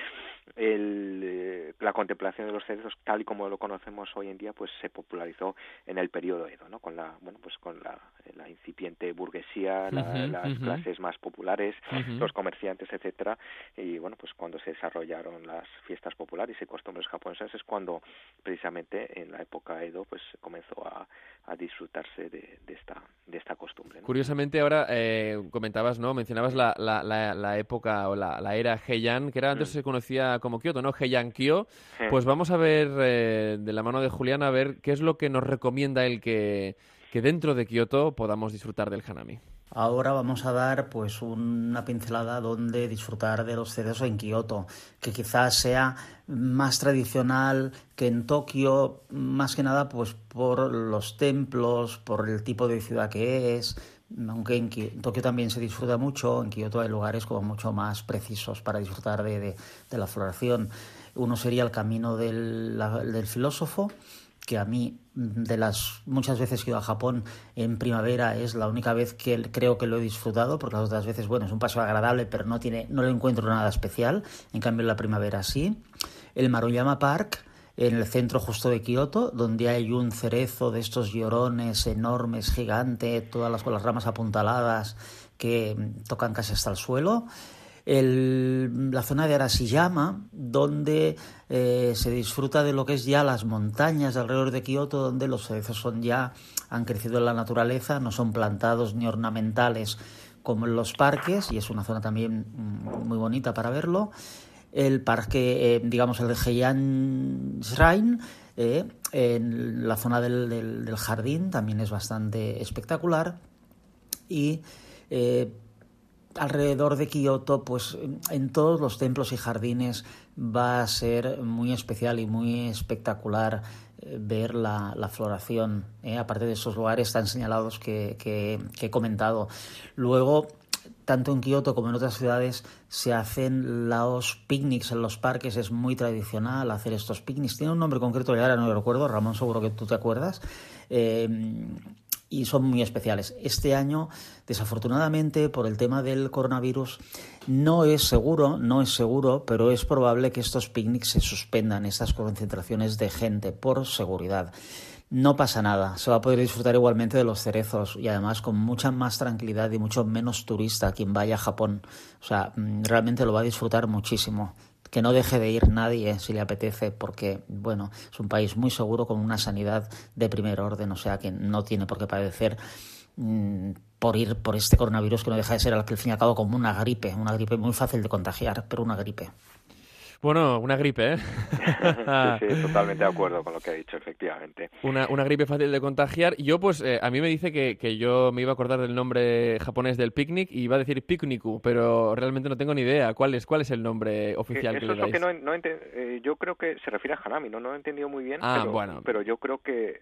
el, eh, la contemplación de los cerezos tal y como lo conocemos hoy en día pues se popularizó en el periodo Edo, ¿no? Con la, bueno, pues con la, la incipiente burguesía, las clases más populares, los comerciantes, etcétera, y bueno, pues cuando se desarrollaron las fiestas populares y costumbres japonesas es cuando precisamente en la época Edo pues comenzó a, a disfrutarse de, de, esta de esta costumbre. Curiosamente ahora eh, comentabas, ¿no? Mencionabas la, la, la, época o la, era Heian, que era antes mm. se conocía como Kyoto, ¿no? Heian Kyo. Pues vamos a ver eh, de la mano de Julián a ver qué es lo que nos recomienda el que, que dentro de Kyoto podamos disfrutar del hanami. Ahora vamos a dar pues una pincelada donde disfrutar de los cerezos en Kioto, que quizás sea más tradicional que en Tokio, más que nada pues por los templos, por el tipo de ciudad que es, aunque en, Tokio también se disfruta mucho, en Kioto hay lugares como mucho más precisos para disfrutar de, la floración. Uno sería el camino del, del filósofo, que a mí de las muchas veces que he ido a Japón en primavera es la única vez que creo que lo he disfrutado porque las otras veces bueno es un paso agradable pero no tiene no le encuentro nada especial. En cambio en la primavera sí. El Maruyama Park en el centro justo de Kioto, donde hay un cerezo de estos llorones enormes, gigante, todas las, con las ramas apuntaladas que tocan casi hasta el suelo el, la zona de Arashiyama, donde eh, se disfruta de lo que es ya las montañas alrededor de Kioto, donde los cerezos son ya han crecido en la naturaleza, no son plantados ni ornamentales como en los parques, y es una zona también mm, muy bonita para verlo. El parque, eh, digamos, el de Heian Shrine, eh, en la zona del, del, jardín también es bastante espectacular. Y alrededor de Kioto, pues en todos los templos y jardines va a ser muy especial y muy espectacular eh, ver la, floración, ¿eh? aparte de esos lugares tan señalados que, he comentado. Luego, tanto en Kioto como en otras ciudades se hacen los picnics en los parques, es muy tradicional hacer estos picnics. Tiene un nombre concreto, ya ahora no lo recuerdo, Ramón seguro que tú te acuerdas. Eh, y son muy especiales. Este año, desafortunadamente, por el tema del coronavirus, no es seguro, no es seguro, pero es probable que estos picnics se suspendan, estas concentraciones de gente, por seguridad. No pasa nada, se va a poder disfrutar igualmente de los cerezos y además con mucha más tranquilidad y mucho menos turista quien vaya a Japón. O sea, mm, realmente lo va a disfrutar muchísimo que no deje de ir nadie si le apetece, porque, bueno, es un país muy seguro con una sanidad de primer orden, o sea que no tiene por qué padecer mm, por ir por este coronavirus que no deja de ser al fin y al cabo como una gripe, una gripe muy fácil de contagiar, pero una gripe. Bueno, una gripe, ¿eh? <laughs> sí, sí, totalmente de acuerdo con lo que ha dicho, efectivamente. Una, una gripe fácil de contagiar. Yo, pues, eh, a mí me dice que, que, yo me iba a acordar del nombre japonés del picnic y iba a decir picnicu, pero realmente no tengo ni idea. ¿Cuál es, cuál es el nombre oficial que, le dais? Es lo que no, no eh, yo creo que se refiere a Hanami, no, no lo he entendido muy bien, ah, bueno. pero yo creo que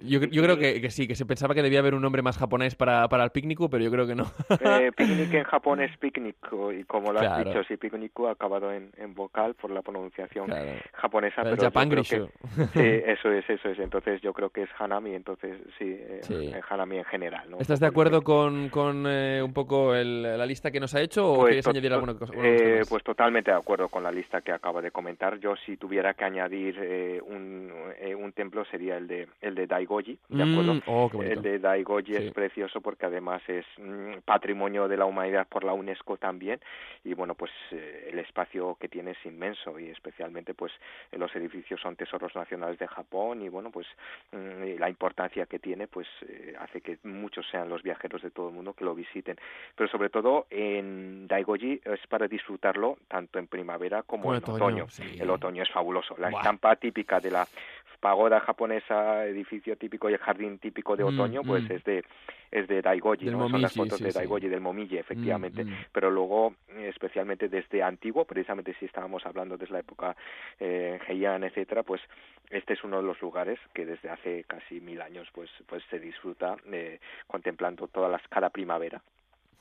yo, yo creo que, sí, que se pensaba que debía haber un nombre más japonés para, para el picnic, pero yo creo que no. Eh, <laughs> picnic en Japón es picnic, y como lo has dicho, sí, picnic ha acabado en, en, vocal por la pronunciación japonesa. pero Japan que, <laughs> Sí, eso es, eso es. Entonces yo creo que es Hanami, entonces sí, eh, Hanami en general. ¿no? ¿Estás de acuerdo con, con eh, un poco el, la lista que nos ha hecho o pues quieres añadir alguna cosa? Eh, pues totalmente de acuerdo con la lista que acabo de comentar. Yo si tuviera que añadir un, un templo sería el de, el de Daigoji, ¿de acuerdo? Mm, oh, el de Daigoji es precioso porque además es mm, patrimonio de la humanidad por la UNESCO también y bueno, pues eh, el espacio que tiene es inmenso y especialmente pues los edificios son tesoros nacionales de Japón y bueno, pues mm, la importancia que tiene pues eh, hace que muchos sean los viajeros de todo el mundo que lo visiten, pero sobre todo en Daigoji es para disfrutarlo tanto en primavera como en otoño. El otoño es fabuloso. La estampa típica de la pagoda japonesa, edificio típico y el jardín típico de mm, otoño, pues mm. es de es de Daigoji, ¿no? Son las fotos de Daigoji, del Momille, efectivamente. Mm, Pero luego, especialmente desde antiguo, precisamente si estábamos hablando desde la época eh, Heian, etcétera, pues este es uno de los lugares que desde hace casi mil años pues pues se disfruta eh, contemplando todas las cada primavera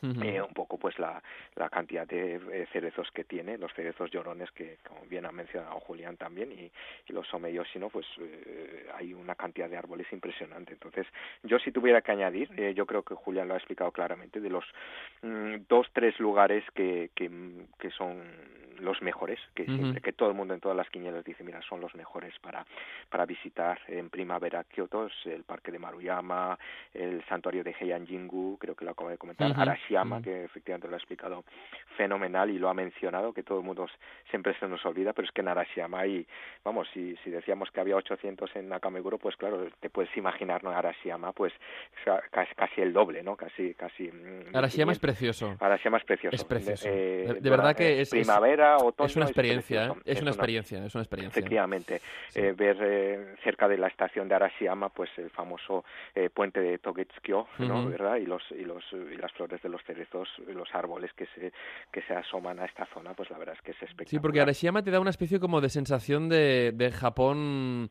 eh, un poco pues la, la cantidad de eh, cerezos que tiene, los cerezos llorones que como bien ha mencionado Julián también y, y los no pues eh, hay una cantidad de árboles impresionante. Entonces yo si tuviera que añadir, yo creo que Julián lo ha explicado claramente, de los mm, dos, tres lugares que, que, que son los mejores, que siempre que todo el mundo en todas las quinielas dice, mira, son los mejores para, para visitar en primavera Kioto, el parque de Maruyama, el santuario de Heianjingu, creo que lo acabo de comentar, Arashiyama, que efectivamente lo ha explicado fenomenal y lo ha mencionado, que todo el mundo siempre se nos olvida, pero es que en Arashiyama hay, vamos, si, si decíamos que había 800 en Nakameguro, pues claro, te puedes imaginar, ¿no? Arashiyama, pues casi, casi el doble, ¿no? Casi, casi... Mm, Arashiyama es precioso. Arashiyama es precioso. Es precioso. de, verdad que es... Primavera, es una experiencia, ¿eh? es, una, experiencia, es una experiencia. Efectivamente, eh, ver eh, cerca de la estación de Arashiyama, pues el famoso eh, puente de Togetsukyo, ¿no? ¿verdad? Y los y los y las flores de los cerezos, los árboles que se que se asoman a esta zona, pues la verdad es que es espectacular. Sí, porque Arashiyama te da una especie como de sensación de, de Japón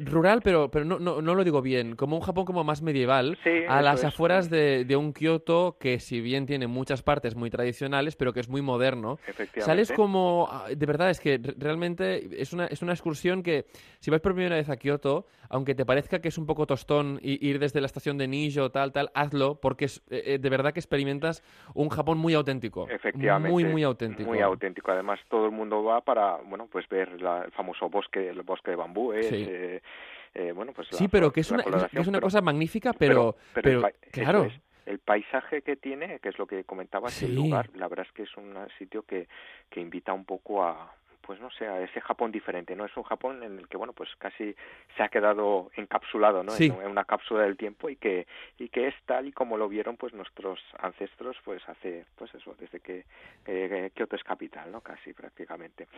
rural, pero pero no, no, no lo digo bien, como un Japón como más medieval, a las afueras de, de un Kioto que si bien tiene muchas partes muy tradicionales, pero que es muy moderno. Sales como, ah, de verdad, es que realmente es una, es una excursión que, si vas por primera vez a Kioto, aunque te parezca que es un poco tostón ir desde la estación de Nijo, tal, tal, hazlo, porque es eh, eh, de verdad que experimentas un Japón muy auténtico. Efectivamente. Muy, muy auténtico. Muy auténtico. Además, todo el mundo va para, bueno, pues ver el famoso bosque, el bosque de bambú, eh, bueno, pues sí, pero que es una, es una cosa magnífica, pero, pero, claro el paisaje que tiene, que es lo que comentabas, el lugar, la verdad es que es un sitio que, que invita un poco a, pues no sé, a ese Japón diferente, ¿no? Es un Japón en el que, bueno, pues casi se ha quedado encapsulado, ¿no? En, una cápsula del tiempo y que, y que es tal y como lo vieron, pues nuestros ancestros, pues hace, pues eso, desde que eh, Kioto es capital, ¿no? Casi prácticamente.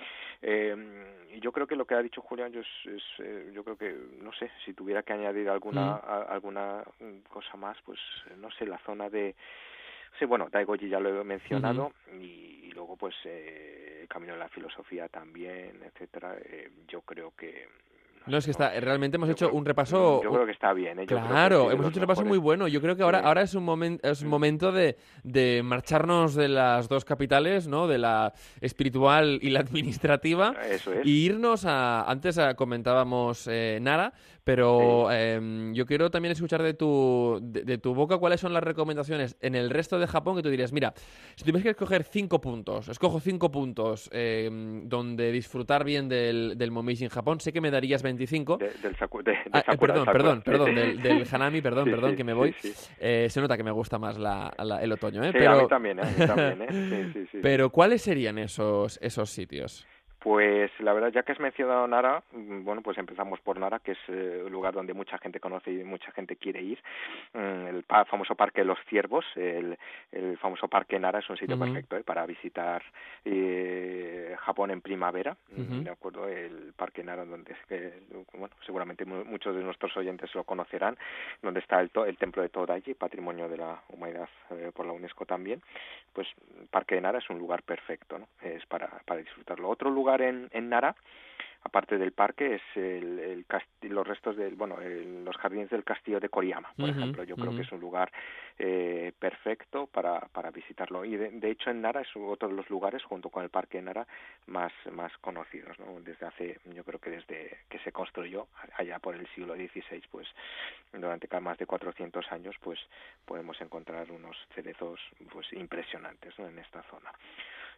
Eh, y yo creo que lo que ha dicho Julián, yo, es, eh, yo creo que, no sé, si tuviera que añadir alguna, mm. alguna cosa más, pues, no sé, la zona de Sí, bueno, Daigoji ya lo he mencionado y, luego pues eh, el camino de la filosofía también, etcétera. Eh, yo creo que no, es que está, realmente hemos hecho un repaso. Yo creo que está bien. ¿eh? claro, hemos hecho un repaso muy bueno. Yo creo que ahora, ahora es un, momento es un momento de, de, marcharnos de las dos capitales, ¿no? De la espiritual y la administrativa. Eso es. Y irnos a. Antes comentábamos eh, Nara, pero em, yo quiero también escuchar de tu, de, tu boca cuáles son las recomendaciones en el resto de Japón que tú dirías, mira, si tuvieras que escoger cinco puntos, escojo cinco puntos em, donde disfrutar bien del, del en Japón, sé que me darías 25. del ah, eh, perdón, perdón, perdón, del, Hanami, perdón, perdón, que me voy. Eh, se nota que me gusta más la, el otoño, ¿eh? pero... a mí también, ¿eh? A mí también, ¿eh? <laughs> pero ¿cuáles serían esos, esos sitios? Pues la verdad, ya que has mencionado Nara, mm, bueno, pues empezamos por Nara, que es eh, un lugar donde mucha gente conoce y mucha gente quiere ir. Mm, el famoso Parque de los Ciervos, el, el famoso Parque Nara es un sitio perfecto ¿eh? para visitar eh, Japón en primavera. Mm, de acuerdo, el Parque Nara, donde bueno, seguramente muchos de nuestros oyentes lo conocerán, donde está el, el templo de Todaiji, patrimonio de la humanidad por la UNESCO también. Pues Parque de Nara es un lugar perfecto, ¿no? Es para, para disfrutarlo. Otro lugar en, en Nara, aparte del parque, es el, el los restos del, bueno, los jardines del castillo de Koriyama, por ejemplo. Yo creo que es un lugar eh, perfecto para, para visitarlo. Y de, hecho en Nara es otro de los lugares, junto con el parque de Nara, más, más conocidos, ¿no? Desde hace, yo creo que desde que se construyó, allá por el siglo XVI, pues durante más de 400 años, pues podemos encontrar unos cerezos pues impresionantes ¿no? en esta zona.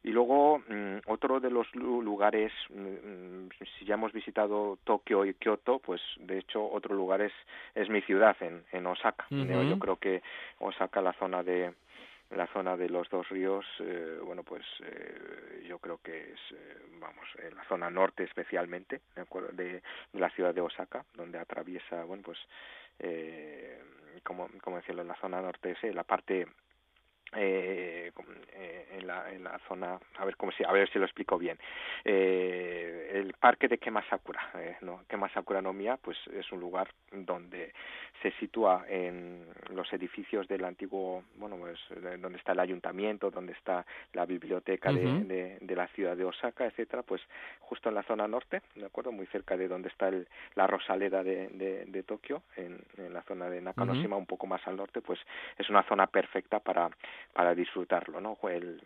Y luego, mm, otro de los lugares, mm, mm, si ya hemos visitado Tokio y Kioto, pues de hecho otro lugar es, es mi ciudad, en, en Osaka. Yo creo que Osaka, la zona de la zona de los dos ríos, eh, bueno, pues eh, yo creo que es, eh, vamos, en la zona norte especialmente, de, de, la ciudad de Osaka, donde atraviesa, bueno, pues, eh, como, como decirlo, en la zona norte, es la parte eh, eh, en, la, en la zona a ver cómo si a ver si lo explico bien eh, el parque de Kemasakura. Eh, no, Kemasakura no Mia, pues es un lugar donde se sitúa en los edificios del antiguo, bueno, pues donde está el ayuntamiento, donde está la biblioteca de, de, la ciudad de Osaka, etcétera, pues justo en la zona norte, ¿de acuerdo? Muy cerca de donde está el, la Rosaleda de, de, Tokio, en, en, la zona de Nakanoshima, un poco más al norte, pues es una zona perfecta para, para disfrutarlo, ¿no? El,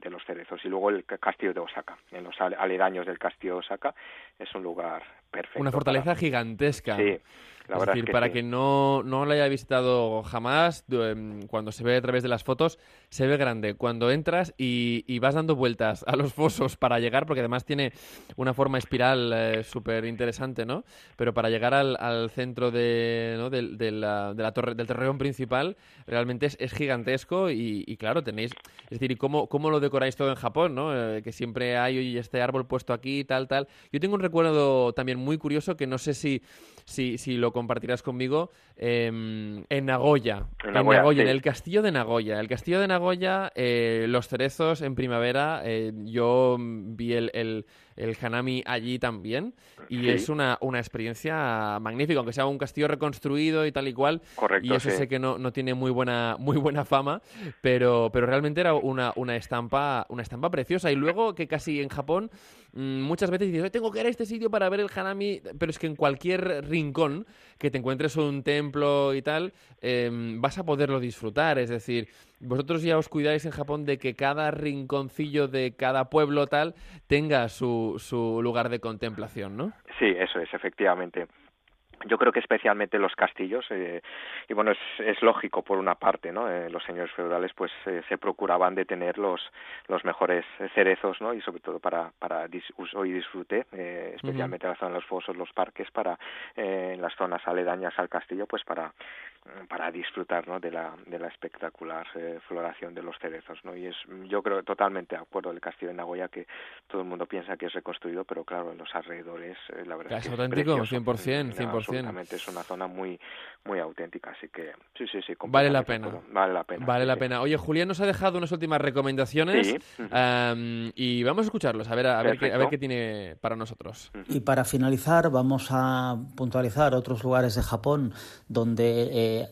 de los cerezos. Y luego el castillo de Osaka, en los aledaños del castillo de Osaka, es un lugar perfecto. Una fortaleza gigantesca. Sí, es decir, para que no, no lo haya visitado jamás, em, cuando se ve a través de las fotos, se ve grande. Cuando entras y, y vas dando vueltas a los fosos para llegar, porque además tiene una forma espiral eh, súper interesante, ¿no? Pero para llegar al, al centro de, ¿no? de, de, la, de la torre, del terreno principal, realmente es, es gigantesco y, y, claro, tenéis... Es decir, ¿y cómo, cómo lo decoráis todo en Japón, no? Eh, que siempre hay este árbol puesto aquí, tal, tal. Yo tengo un recuerdo también muy curioso que no sé si, si, si lo compartirás conmigo, em, en Nagoya. En Nagoya, en, el castillo de Nagoya. El castillo de Nagoya, eh, los cerezos en primavera, eh, yo vi el, el, el, Hanami allí también y es una, una experiencia magnífica, aunque sea un castillo reconstruido y tal y cual. Correcto, y eso sé que no, no, tiene muy buena, muy buena fama, pero, pero realmente era una, una, estampa, una estampa preciosa. Y luego que casi en Japón mm, muchas veces dices, tengo que ir a este sitio para ver el Hanami, pero es que en cualquier rincón que te encuentres un templo y tal, em, vas a poderlo disfrutar. Es decir, vosotros ya os cuidáis en Japón de que cada rinconcillo de cada pueblo tal tenga su, su lugar de contemplación, ¿no? Sí, eso es, efectivamente yo creo que especialmente los castillos eh, y bueno es, es lógico por una parte no eh, los señores feudales pues eh, se procuraban de tener los los mejores cerezos no y sobre todo para para uso y disfrute eh, especialmente en la zona de los fosos los parques para eh, en las zonas aledañas al castillo pues para para disfrutar ¿no? de la de la espectacular eh, floración de los cerezos no y es yo creo totalmente de acuerdo el castillo de Nagoya que todo el mundo piensa que es reconstruido pero claro en los alrededores la verdad es, es auténtico 100% 100% es una zona muy muy auténtica, así que sí, sí, sí. Vale la pena. Vale la pena. Vale la pena. Oye, Julián nos ha dejado unas últimas recomendaciones y vamos a escucharlos, a ver, a ver, qué, a ver qué tiene para nosotros. Y para finalizar, vamos a puntualizar otros lugares de Japón donde eh,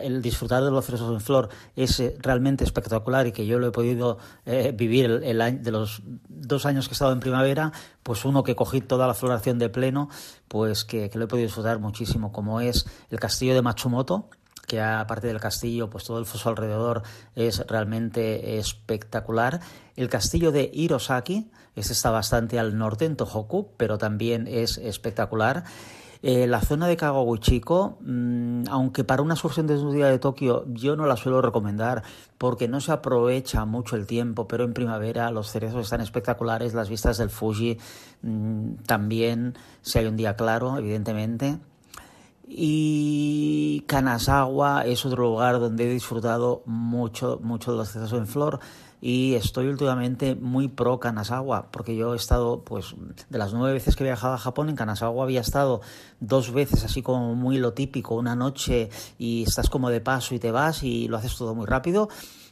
el disfrutar de los cerezos en flor es eh, realmente espectacular y que yo lo he podido eh, vivir el, año, de los dos años que he estado en primavera, pues uno que cogí toda la floración de pleno, pues que, lo he podido disfrutar muchísimo, como es el castillo de Matsumoto, que aparte del castillo, pues todo el foso alrededor es realmente espectacular. El castillo de Hirosaki, este está bastante al norte, en Tohoku, pero también es espectacular. Eh, la zona de Kawaguchiko, mmm, aunque para una excursión de día de Tokio yo no la suelo recomendar porque no se aprovecha mucho el tiempo, pero en primavera los cerezos están espectaculares, las vistas del Fuji mmm, también, si hay un día claro, evidentemente. Y Kanazawa es otro lugar donde he disfrutado mucho, mucho de los cerezos en flor y estoy últimamente muy pro Kanazawa, porque yo he estado, pues, de las nueve veces que he viajado a Japón, en Kanazawa había estado dos veces, así como muy lo típico, una noche y estás como de paso y te vas y lo haces todo muy rápido.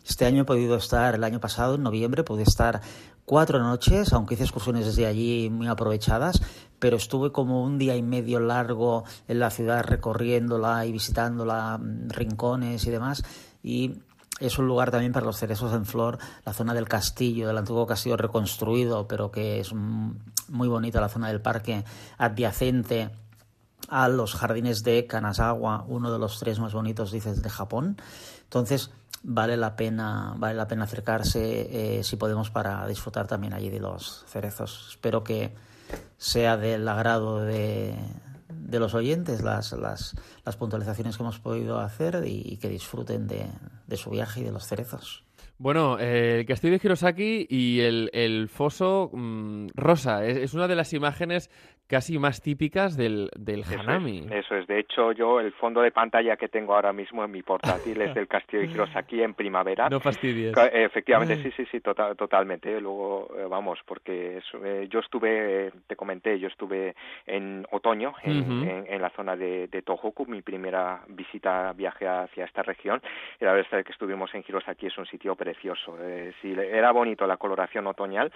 Este año he podido estar, el año pasado, en noviembre, pude estar cuatro noches, aunque hice excursiones desde allí muy aprovechadas, pero estuve como un día y medio largo en la ciudad recorriéndola y visitándola, mm, rincones y demás, y es un lugar también para los cerezos en flor, la zona del castillo, del antiguo castillo reconstruido, pero que es muy bonita la zona del parque adyacente a los jardines de Kanazawa, uno de los tres más bonitos, dices, de Japón. Entonces, vale la pena, vale la pena acercarse, eh, si podemos, para disfrutar también allí de los cerezos. Espero que sea del agrado de, de los oyentes las, las, las, puntualizaciones que hemos podido hacer y, y que disfruten de, de, su viaje y de los cerezos. Bueno, eh, el castillo de Hirosaki y el, el foso mmm, rosa es, una de las imágenes casi más típicas del, del Hanami. Eso es, eso es, de hecho yo el fondo de pantalla que tengo ahora mismo en mi portátil es del castillo de Hirosaki en primavera. No fastidies. Efectivamente, sí, sí, sí, total, totalmente. Luego, eh, vamos, porque es, eh, yo estuve, te comenté, yo estuve en otoño en, uh -huh. en, en la zona de, de, Tohoku, mi primera visita, viaje hacia esta región. Y la verdad es que estuvimos en Hirosaki, es un sitio precioso. Eh, si era bonito la coloración otoñal,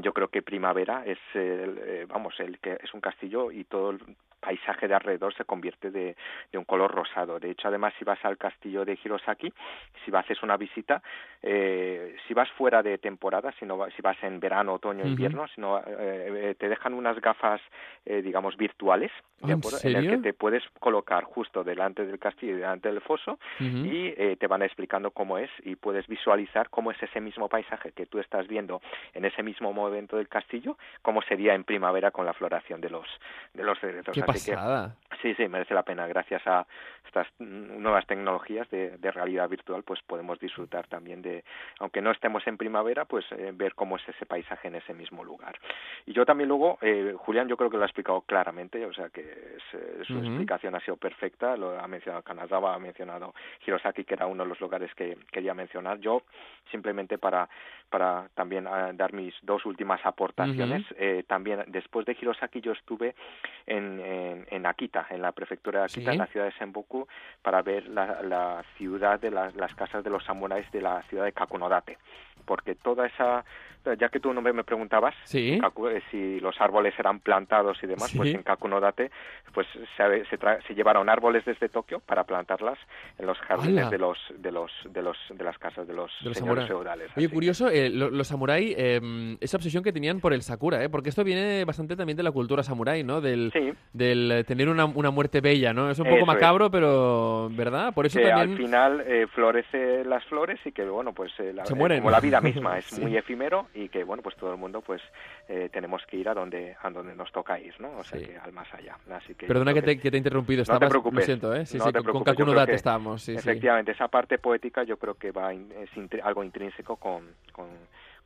yo creo que primavera es, el, eh, vamos, el que es un castillo y todo paisaje de alrededor se convierte de, de, un color rosado. De hecho, además, si vas al castillo de Hirosaki, si haces una visita, eh, si vas fuera de temporada, si, no, si vas en verano, otoño, invierno, si no, eh, te dejan unas gafas, eh, digamos, virtuales, ¿de acuerdo? ¿En, el que te puedes colocar justo delante del castillo y delante del foso y te van explicando cómo es y puedes visualizar cómo es ese mismo paisaje que tú estás viendo en ese mismo momento del castillo, cómo sería en primavera con la floración de los de los cerezos. Sí, sí, merece la pena. Gracias a estas nuevas tecnologías de, de, realidad virtual, pues podemos disfrutar también de, aunque no estemos en primavera, pues eh, ver cómo es ese paisaje en ese mismo lugar. Y yo también luego, eh, Julián, yo creo que lo ha explicado claramente, o sea que eh, su explicación ha sido perfecta. Lo ha mencionado Kanazawa, ha mencionado Hirosaki, que era uno de los lugares que quería mencionar. Yo simplemente para para también dar mis dos últimas aportaciones. también después de Hirosaki yo estuve en, en, en Akita, en la prefectura de Akita, en la ciudad de Senboku, para ver la, la ciudad de las, las casas de los samuráis de la ciudad de Kakunodate, porque toda esa ya que tú no me preguntabas ¿Sí? Eh, si los árboles eran plantados y demás, pues en Kakunodate pues se, se, se, llevaron árboles desde Tokio para plantarlas en los jardines de los de los de los de las casas de los, señores feudales. Oye, curioso, eh, los samuráis eh, esa obsesión que tenían por el sakura, ¿eh? porque esto viene bastante también de la cultura samurái, ¿no? Del, del eh, tener una, una, muerte bella, ¿no? Es un poco macabro, pero ¿verdad? Por eso que también al final eh, florece las flores y que bueno, pues la, se mueren. como la vida misma es <laughs> muy efímero y que bueno pues todo el mundo pues eh, tenemos que ir a donde a donde nos toca ir no o sea que al más allá. Así que perdona que te, que te, he interrumpido no te preocupes lo siento eh sí, no sí, te con Kakuno Date estamos sí, efectivamente esa parte poética yo creo que va es algo intrínseco con, con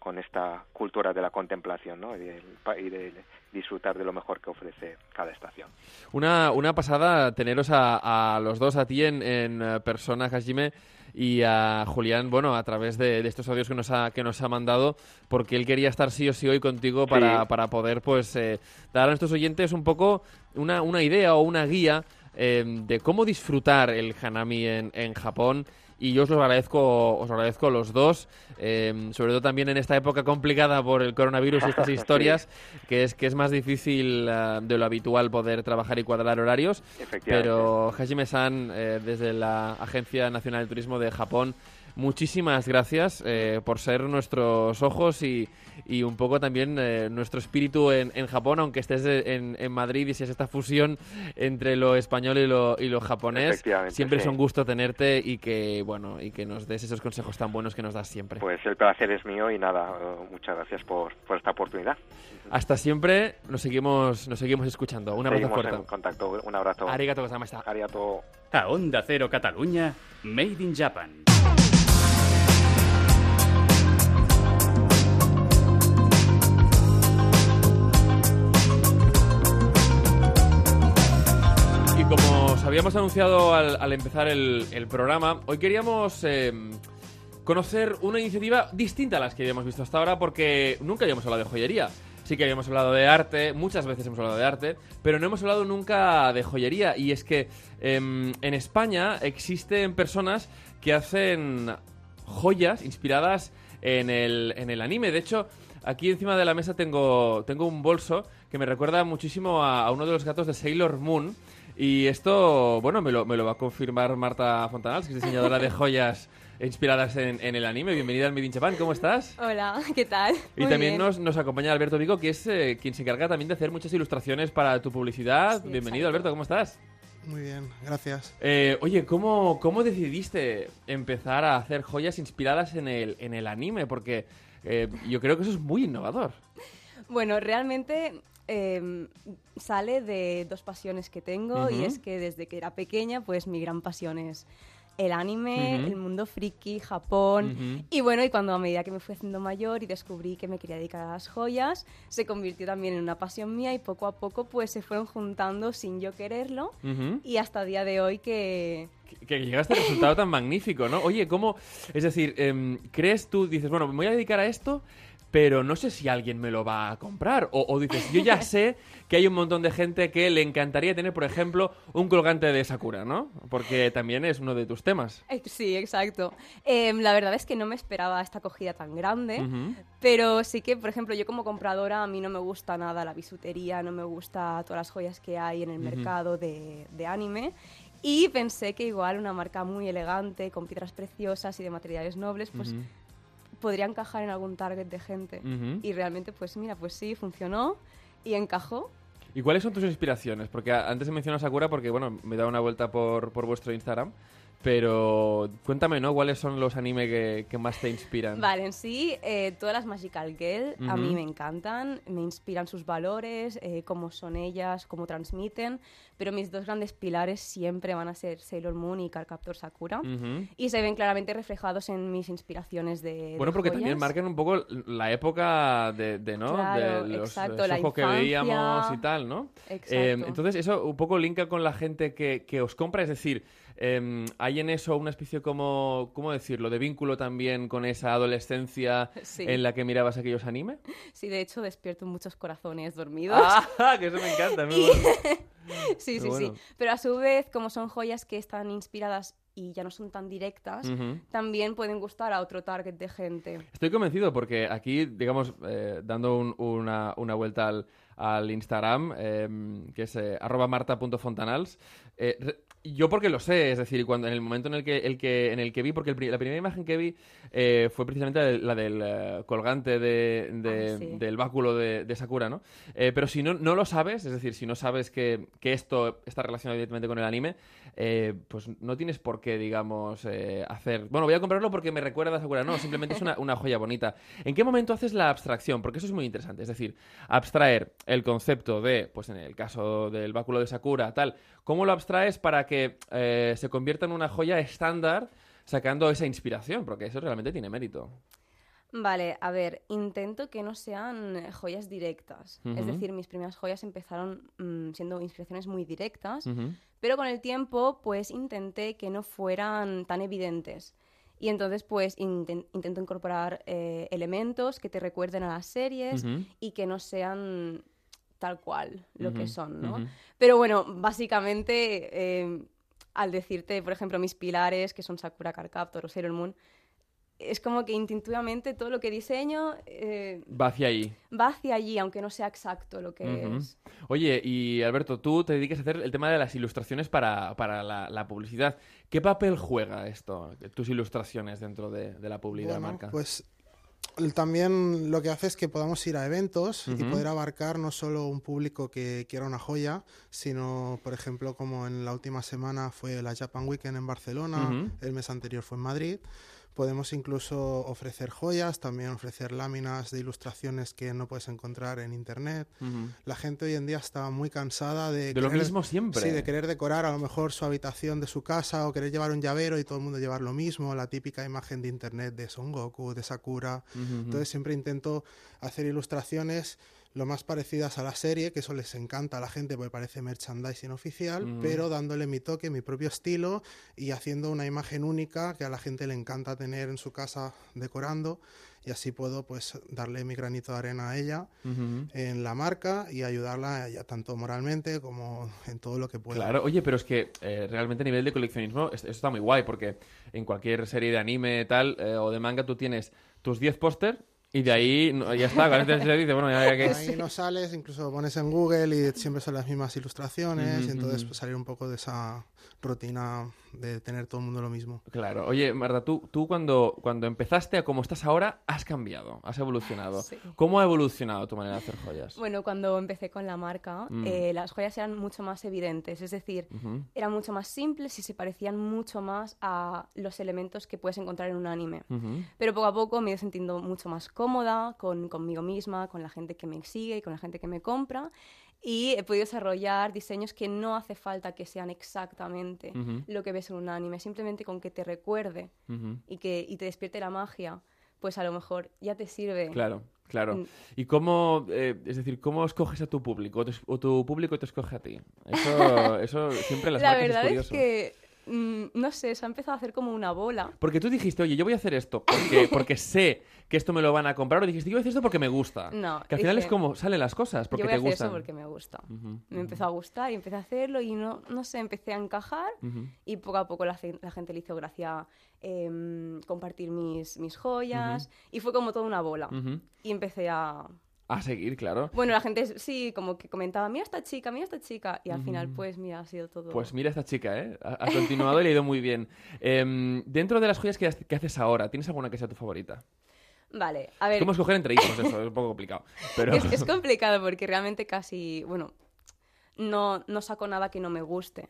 con esta cultura de la contemplación ¿no? y, de, y de disfrutar de lo mejor que ofrece cada estación. Una, una pasada teneros a, a los dos, a ti en, en eh, persona, Hajime, y a Julián, bueno, a través de, de, estos audios que nos, ha, que nos ha mandado, porque él quería estar sí o sí hoy contigo para, sí. para poder pues eh, dar a nuestros oyentes un poco una, una idea o una guía eh, de cómo disfrutar el Hanami en, en Japón y yo os lo agradezco, os agradezco los dos, eh, sobre todo también en esta época complicada por el coronavirus y estas <laughs> historias, sí. que es que es más difícil uh, de lo habitual poder trabajar y cuadrar horarios. Pero Hajime-san, eh, desde la Agencia Nacional de Turismo de Japón, muchísimas gracias eh, por ser nuestros ojos y, y un poco también eh, nuestro espíritu en, en, Japón, aunque estés en, en, Madrid y seas esta fusión entre lo español y lo, y lo japonés. Siempre sí. es un gusto tenerte y que, bueno, y que nos des esos consejos tan buenos que nos das siempre. Pues el placer es mío y nada, muchas gracias por, por, esta oportunidad. Hasta siempre, nos seguimos, nos seguimos escuchando. Un abrazo seguimos fuerte. En contacto, un abrazo. Arigato. Arigato. A Onda Cero Cataluña, Made in Japan. Habíamos anunciado al, empezar el, programa, hoy queríamos eh, conocer una iniciativa distinta a las que habíamos visto hasta ahora porque nunca habíamos hablado de joyería. Sí que habíamos hablado de arte, muchas veces hemos hablado de arte, pero no hemos hablado nunca de joyería. Y es que eh, en España existen personas que hacen joyas inspiradas en el, en el anime. De hecho, aquí encima de la mesa tengo, tengo un bolso que me recuerda muchísimo a uno de los gatos de Sailor Moon. Y esto, bueno, me lo, me lo va a confirmar Marta Fontanals, que es diseñadora de joyas inspiradas en, en, el anime. Bienvenida al Made in Japan, ¿cómo estás? Hola, ¿qué tal? Y Muy también nos, nos, acompaña Alberto Vigo, que es eh, quien se encarga también de hacer muchas ilustraciones para tu publicidad. Sí, Bienvenido, exacto. Alberto, ¿cómo estás? Muy bien, gracias. Eh, oye, ¿cómo, ¿cómo decidiste empezar a hacer joyas inspiradas en el, en el anime? Porque eh, yo creo que eso es muy innovador. Bueno, realmente eh, sale de dos pasiones que tengo uh -huh. y es que desde que era pequeña pues mi gran pasión es el anime, uh -huh. el mundo friki, Japón uh -huh. y bueno, y cuando a medida que me fui haciendo mayor y descubrí que me quería dedicar a las joyas, se convirtió también en una pasión mía y poco a poco pues se fueron juntando sin yo quererlo y hasta el día de hoy que... Que, que llegaste a este resultado tan magnífico, ¿no? Oye, ¿cómo...? Es decir, eh, ¿crees tú, dices, bueno, me voy a dedicar a esto pero no sé si alguien me lo va a comprar. O, dices, yo ya <laughs> sé que hay un montón de gente que le encantaría tener, por ejemplo, un colgante de Sakura, ¿no? Porque también es uno de tus temas. Eh, sí, exacto. Em, la verdad es que no me esperaba esta acogida tan grande, pero sí que, por ejemplo, yo como compradora a mí no me gusta nada la bisutería, no me gusta todas las joyas que hay en el mercado de, de anime. Y pensé que igual una marca muy elegante, con piedras preciosas y de materiales nobles, pues podría encajar en algún target de gente. Y realmente, pues mira, pues sí, funcionó y encajó. ¿Y cuáles son tus inspiraciones? Porque antes he mencionado a Sakura porque, bueno, me he dado una vuelta por, por vuestro Instagram. Pero cuéntame, ¿no? ¿Cuáles son los anime que, más te inspiran? Vale, en sí, eh, todas las Magical Girl a mí me encantan, me inspiran sus valores, eh, cómo son ellas, cómo transmiten, pero mis dos grandes pilares siempre van a ser Sailor Moon y Cardcaptor Sakura, y se ven claramente reflejados en mis inspiraciones de Bueno, porque también marcan un poco la época de, ¿no? de los exacto, que veíamos y tal, ¿no? Eh, entonces, eso un poco linka con la gente que, que os compra, es decir... Em, ¿Hay en eso una especie como, ¿cómo decirlo?, de vínculo también con esa adolescencia en la que mirabas aquellos anime? Sí, de hecho despierto muchos corazones dormidos. ¡Ah! <laughs> Que eso me encanta. <laughs> <laughs> sí, sí, sí. Pero a su vez, como son joyas que están inspiradas y ya no son tan directas, también pueden gustar a otro target de gente. Estoy convencido porque aquí, digamos, eh, dando una, una, vuelta al, al Instagram, em, que es eh, arroba marta.fontanals, eh, yo porque lo sé, es decir, cuando en el momento en el que, el que, en el que vi, porque la primera imagen que vi eh, fue precisamente la del eh, colgante de, ah, del báculo de, Sakura, ¿no? Eh, pero si no, no lo sabes, es decir, si no sabes que, que esto está relacionado directamente con el anime, pues no tienes por qué, digamos, hacer... Bueno, voy a comprarlo porque me recuerda a Sakura. No, simplemente es una, <laughs> una joya bonita. ¿En qué momento haces la abstracción? Porque eso es muy interesante. Es decir, abstraer el concepto de, pues en el caso del báculo de Sakura, tal, ¿cómo lo abstraes para que eh, se convierta en una joya estándar sacando esa inspiración, porque eso realmente tiene mérito. Vale, a ver, intento que no sean joyas directas. Es decir, mis primeras joyas empezaron mm, siendo inspiraciones muy directas, pero con el tiempo, pues intenté que no fueran tan evidentes. Y entonces, pues, intento incorporar eh, elementos que te recuerden a las series y que no sean tal cual lo que son, ¿no? Pero bueno, básicamente, em, al decirte, por ejemplo, mis pilares, que son Sakura Carcaptor o Sailor Moon, es como que intuitivamente todo lo que diseño... Eh, va hacia allí. Va hacia allí, aunque no sea exacto lo que es. Oye, y Alberto, tú te dedicas a hacer el tema de las ilustraciones para, la, publicidad. ¿Qué papel juega esto, tus ilustraciones dentro de, la publicidad marca? Pues también lo que hace es que podamos ir a eventos y poder abarcar no solo un público que quiera una joya, sino, por ejemplo, como en la última semana fue la Japan Weekend en Barcelona, el mes anterior fue en Madrid, Podemos incluso ofrecer joyas, también ofrecer láminas de ilustraciones que no puedes encontrar en internet. La gente hoy en día está muy cansada de... De lo mismo siempre. Sí, de querer decorar a lo mejor su habitación de su casa o querer llevar un llavero y todo el mundo llevar lo mismo, la típica imagen de internet de Son Goku, de Sakura. Entonces siempre intento hacer ilustraciones lo más parecidas a la serie, que eso les encanta a la gente porque parece merchandising oficial, pero dándole mi toque, mi propio estilo y haciendo una imagen única que a la gente le encanta tener en su casa decorando. Y así puedo pues darle mi granito de arena a ella en la marca y ayudarla ya tanto moralmente como en todo lo que pueda. Claro, oye, pero es que eh, realmente a nivel de coleccionismo esto está muy guay porque en cualquier serie de anime tal eh, o de manga tú tienes tus 10 póster y de ahí ya está, se dice, bueno, ya, que... Ahí no sales, incluso pones en Google y siempre son las mismas ilustraciones, y entonces pues, salir un poco de esa rutina de tener todo el mundo lo mismo. Claro. Oye, Marta, tú, tú cuando, cuando empezaste a como estás ahora, has cambiado, has evolucionado. ¿Cómo ha evolucionado tu manera de hacer joyas? Bueno, cuando empecé con la marca, mm. eh, las joyas eran mucho más evidentes, es decir, eran mucho más simples y se parecían mucho más a los elementos que puedes encontrar en un anime. Pero poco a poco me he ido sintiendo mucho más cómoda con, conmigo misma, con la gente que me sigue y con la gente que me compra y he podido desarrollar diseños que no hace falta que sean exactamente lo que ves en un anime, simplemente con que te recuerde y que y te despierte la magia, pues a lo mejor ya te sirve. Claro, claro. Mm. ¿Y cómo, eh, es decir, cómo escoges a tu público o tu público te escoge a ti? Eso, <laughs> eso siempre las La verdad es, que mm, no sé, se ha empezado a hacer como una bola. Porque tú dijiste, oye, yo voy a hacer esto porque, <coughs> porque sé que esto me lo van a comprar, o dijiste, yo voy a hacer esto porque me gusta. No, Que al final dije, es como salen las cosas, porque yo voy te a hacer gustan. eso porque me gusta. Me empezó a gustar y empecé a hacerlo y no, no sé, empecé a encajar y poco a poco la, gente le hizo gracia em, compartir mis, mis joyas y fue como toda una bola. Y empecé a... A seguir, claro. Bueno, la gente sí, como que comentaba, mira esta chica, mira esta chica. Y al final, pues mira, ha sido todo... Pues mira esta chica, ¿eh? Ha, ha continuado y le ha ido muy bien. Em, dentro de las joyas que, haces ahora, ¿tienes alguna que sea tu favorita? Vale, a ver, ¿Cómo escoger entre hijos? Eso es un poco complicado. Pero... es, es complicado porque realmente casi, bueno, no, no saco nada que no me guste.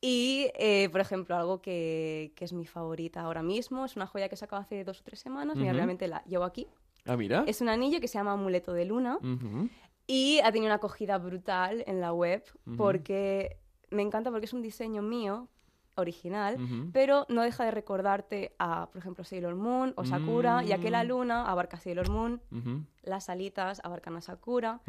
Y, eh, por ejemplo, algo que, que es mi favorita ahora mismo, es una joya que he sacado hace dos o tres semanas, mira, Ujú. realmente la llevo aquí. Ah, mira. Es un anillo que se llama Amuleto de Luna y ha tenido una acogida brutal en la web porque me encanta porque es un diseño mío, original, pero no deja de recordarte a, por ejemplo, Sailor Moon o Sakura, ya que la Mm. luna abarca Sailor Moon, las alitas abarcan a Sakura.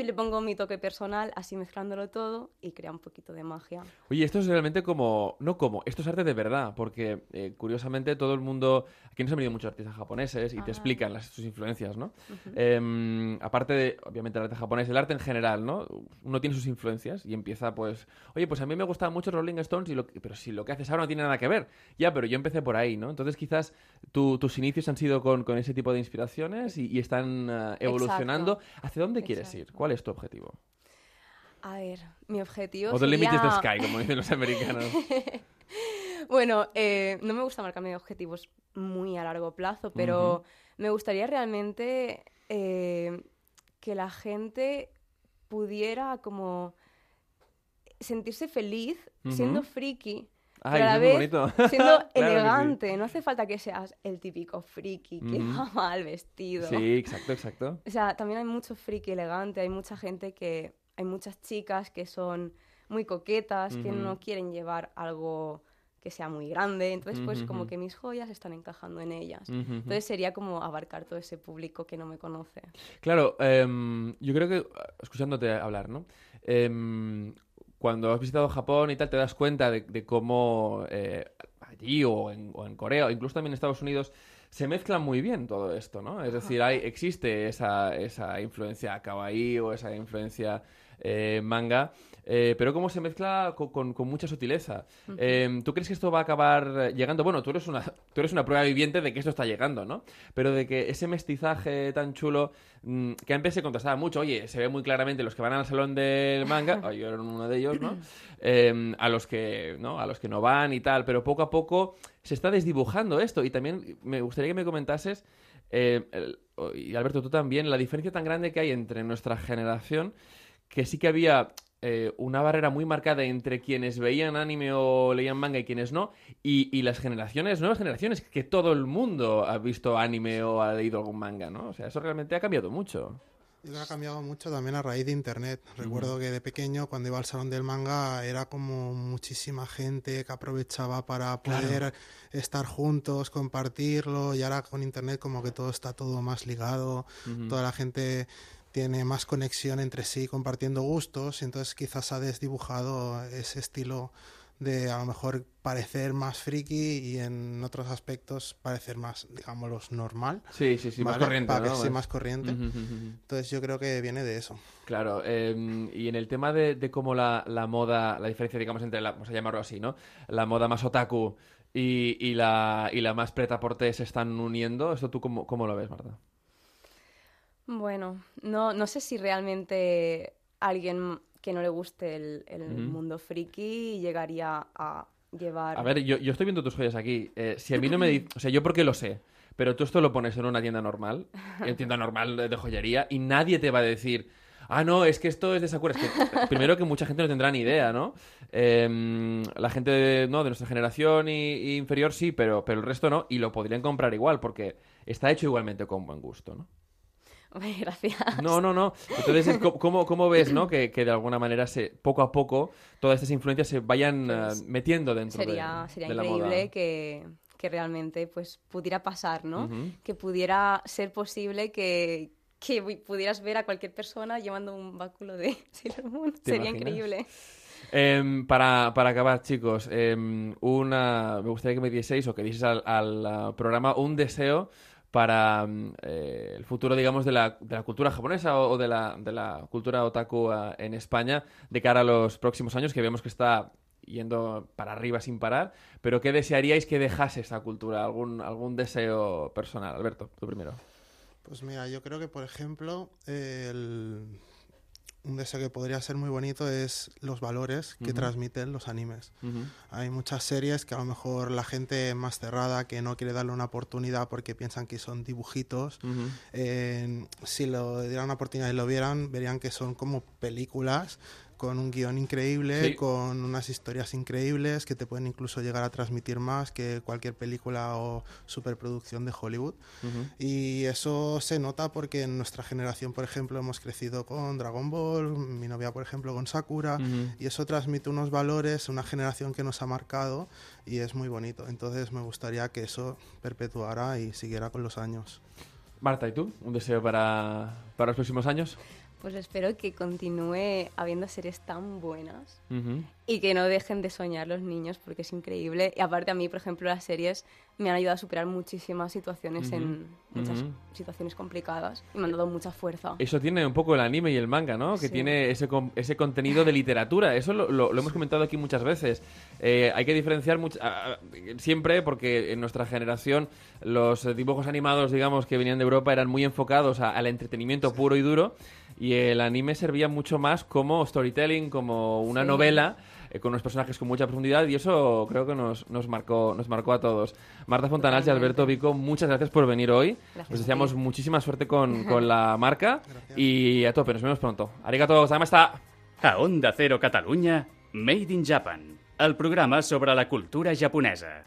Y le pongo mi toque personal, así mezclándolo todo y crea un poquito de magia. Oye, esto es realmente como... No como, esto es arte de verdad, porque eh, curiosamente todo el mundo... Aquí nos han venido muchos artistas japoneses y te Ah. explican las, sus influencias, ¿no? Em, aparte de, obviamente, el arte japonés, el arte en general, ¿no? Uno tiene sus influencias y empieza, pues... Oye, pues a mí me gustaban mucho Rolling Stones, y lo que- pero si lo que haces ahora no tiene nada que ver. Ya, pero yo empecé por ahí, ¿no? Entonces quizás tu- tus inicios han sido con, con ese tipo de inspiraciones y, y están eh, evolucionando. ¿Hacia dónde quieres ir? ¿Cuál es tu objetivo? A ver, mi objetivo O the limit is the sería- sky, como dicen los americanos. <laughs> Bueno, eh, no me gusta marcarme objetivos muy a largo plazo, pero me gustaría realmente eh, que la gente pudiera como sentirse feliz siendo friki, Ay, pero a la vez siendo <laughs> Claro que sí. elegante. No hace falta que seas el típico friki que Ujú. va mal vestido. Sí, exacto, exacto. O sea, también hay mucho friki elegante, hay mucha gente que... Hay muchas chicas que son muy coquetas, que no quieren llevar algo que sea muy grande. Entonces, pues como que mis joyas están encajando en ellas. Entonces sería como abarcar todo ese público que no me conoce. Claro, em, yo creo que, escuchándote hablar, ¿no? Em, cuando has visitado Japón y tal, te das cuenta de, de cómo eh, allí o en, o en Corea, o incluso también en Estados Unidos, se mezcla muy bien todo esto, ¿no? Es decir, hay, existe esa, esa influencia kawaii o esa influencia eh, manga, eh, pero cómo se mezcla co- con, con mucha sutileza. Eh, ¿Tú crees que esto va a acabar llegando? Bueno, tú eres, una, tú eres una prueba viviente de que esto está llegando, ¿no? Pero de que ese mestizaje tan chulo, mm, que antes se contrastaba mucho, oye, se ve muy claramente los que van al salón del manga, <laughs> oh, yo era uno de ellos, ¿no? Eh, a los que no, a los que no van y tal, pero poco a poco se está desdibujando esto. Y también me gustaría que me comentases, eh, el- y Alberto, tú también, la diferencia tan grande que hay entre nuestra generación, que sí que había eh, una barrera muy marcada entre quienes veían anime o leían manga y quienes no, y, y las generaciones, nuevas generaciones, que todo el mundo ha visto anime o ha leído algún manga, ¿no? O sea, eso realmente ha cambiado mucho. Yo creo que ha cambiado mucho también a raíz de internet. Recuerdo que de pequeño, cuando iba al salón del manga, era como muchísima gente que aprovechaba para poder estar juntos, compartirlo, y ahora con internet como que todo está todo más ligado, toda la gente tiene más conexión entre sí compartiendo gustos, y entonces quizás ha desdibujado ese estilo de a lo mejor parecer más friki y en otros aspectos parecer más, digámoslo, normal. Sí, sí, sí, más corriente, Para ¿no? que sí, más corriente. Entonces yo creo que viene de eso. Claro, eh, y en el tema de, de cómo la, la moda, la diferencia, digamos, entre la, vamos a llamarlo así, ¿no? La moda más otaku y, y la, y la más preta porte se están uniendo. ¿Esto tú cómo, cómo lo ves, Marta? Bueno, no, no sé si realmente alguien que no le guste el, mundo friki llegaría a llevar... A ver, yo, yo estoy viendo tus joyas aquí. Eh, si a mí no me... di- <laughs> O sea, yo porque lo sé. Pero tú esto lo pones en una tienda normal, <laughs> en tienda normal de joyería, y nadie te va a decir... Ah, no, es que esto es de Sakura. Es que, primero que mucha gente no tendrá ni idea, ¿no? Em, la gente de, ¿no? de nuestra generación y, y inferior sí, pero, pero el resto no. Y lo podrían comprar igual, porque está hecho igualmente con buen gusto, ¿no? <laughs> Gracias. No, no, no. Entonces, ¿cómo, cómo ves, no? Que, que de alguna manera, se, poco a poco, todas estas influencias se vayan Pues, eh, metiendo dentro de- sería, sería de la moda. increíble que, que realmente pues pudiera pasar, ¿no? Que pudiera ser posible que, que pu- pudieras ver a cualquier persona llevando un báculo de <laughs> Sailor Moon. ¿Te Sería imaginas? increíble. Eh, para, para acabar, chicos, eh, una, me gustaría que me dieseis o que dices al, al uh, programa un deseo para eh, el futuro, digamos, de la, de la cultura japonesa o, de, la, de la cultura otaku uh, en España de cara a los próximos años, que vemos que está yendo para arriba sin parar, pero ¿qué desearíais que dejase esta cultura? ¿Algún, algún deseo personal? Alberto, tú primero. Pues mira, yo creo que, por ejemplo, el un deseo que podría ser muy bonito es los valores que uh -huh. transmiten los animes. Uh -huh. Hay muchas series que a lo mejor la gente más cerrada que no quiere darle una oportunidad porque piensan que son dibujitos, uh -huh. eh, si lo dieran una oportunidad y lo vieran, verían que son como películas con un guion increíble, sí. con unas historias increíbles que te pueden incluso llegar a transmitir más que cualquier película o superproducción de Hollywood. Uh -huh. Y eso se nota porque en nuestra generación, por ejemplo, hemos crecido con Dragon Ball, mi novia, por ejemplo, con Sakura, uh -huh. y eso transmite unos valores, una generación que nos ha marcado y es muy bonito. Entonces me gustaría que eso perpetuara y siguiera con los años. Marta, ¿y tú? ¿Un deseo para, para los próximos años? Pues espero que continúe habiendo series tan buenas uh -huh. y que no dejen de soñar los niños porque es increíble. Y aparte a mí, por ejemplo, las series me han ayudado a superar muchísimas situaciones uh -huh. en muchas uh -huh. situaciones complicadas y me han dado mucha fuerza. Eso tiene un poco el anime y el manga, ¿no? Que sí. tiene ese, ese contenido de literatura. Eso lo, lo, lo hemos comentado aquí muchas veces. Eh, hay que diferenciar mucho, siempre porque en nuestra generación los dibujos animados, digamos, que venían de Europa eran muy enfocados a, al entretenimiento puro y duro y el anime servía mucho más como storytelling, como una sí. novela eh, con unos personajes con mucha profundidad y eso creo que nos, nos, marcó, nos marcó a todos. Marta Fontanals y Alberto Vico, muchas gracias por venir hoy. Gracias. Os deseamos muchísima suerte con, <laughs> con la marca gracias. y a tope, nos vemos pronto. Arigato, gozamashita. A Onda Cero Catalunya, Made in Japan, el programa sobre la cultura japonesa.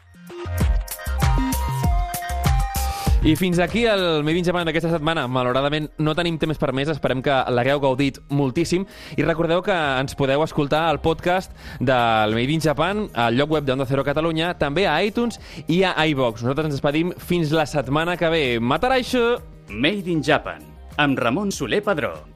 I fins aquí el Made in Japan d'aquesta setmana. Malauradament no tenim temps per més, esperem que l'hagueu gaudit moltíssim i recordeu que ens podeu escoltar al podcast del Made in Japan al lloc web d'Onda Cero Catalunya, també a iTunes i a iVox. Nosaltres ens despedim fins la setmana que ve. Mataraixo! Made in Japan, amb Ramon Soler Padró.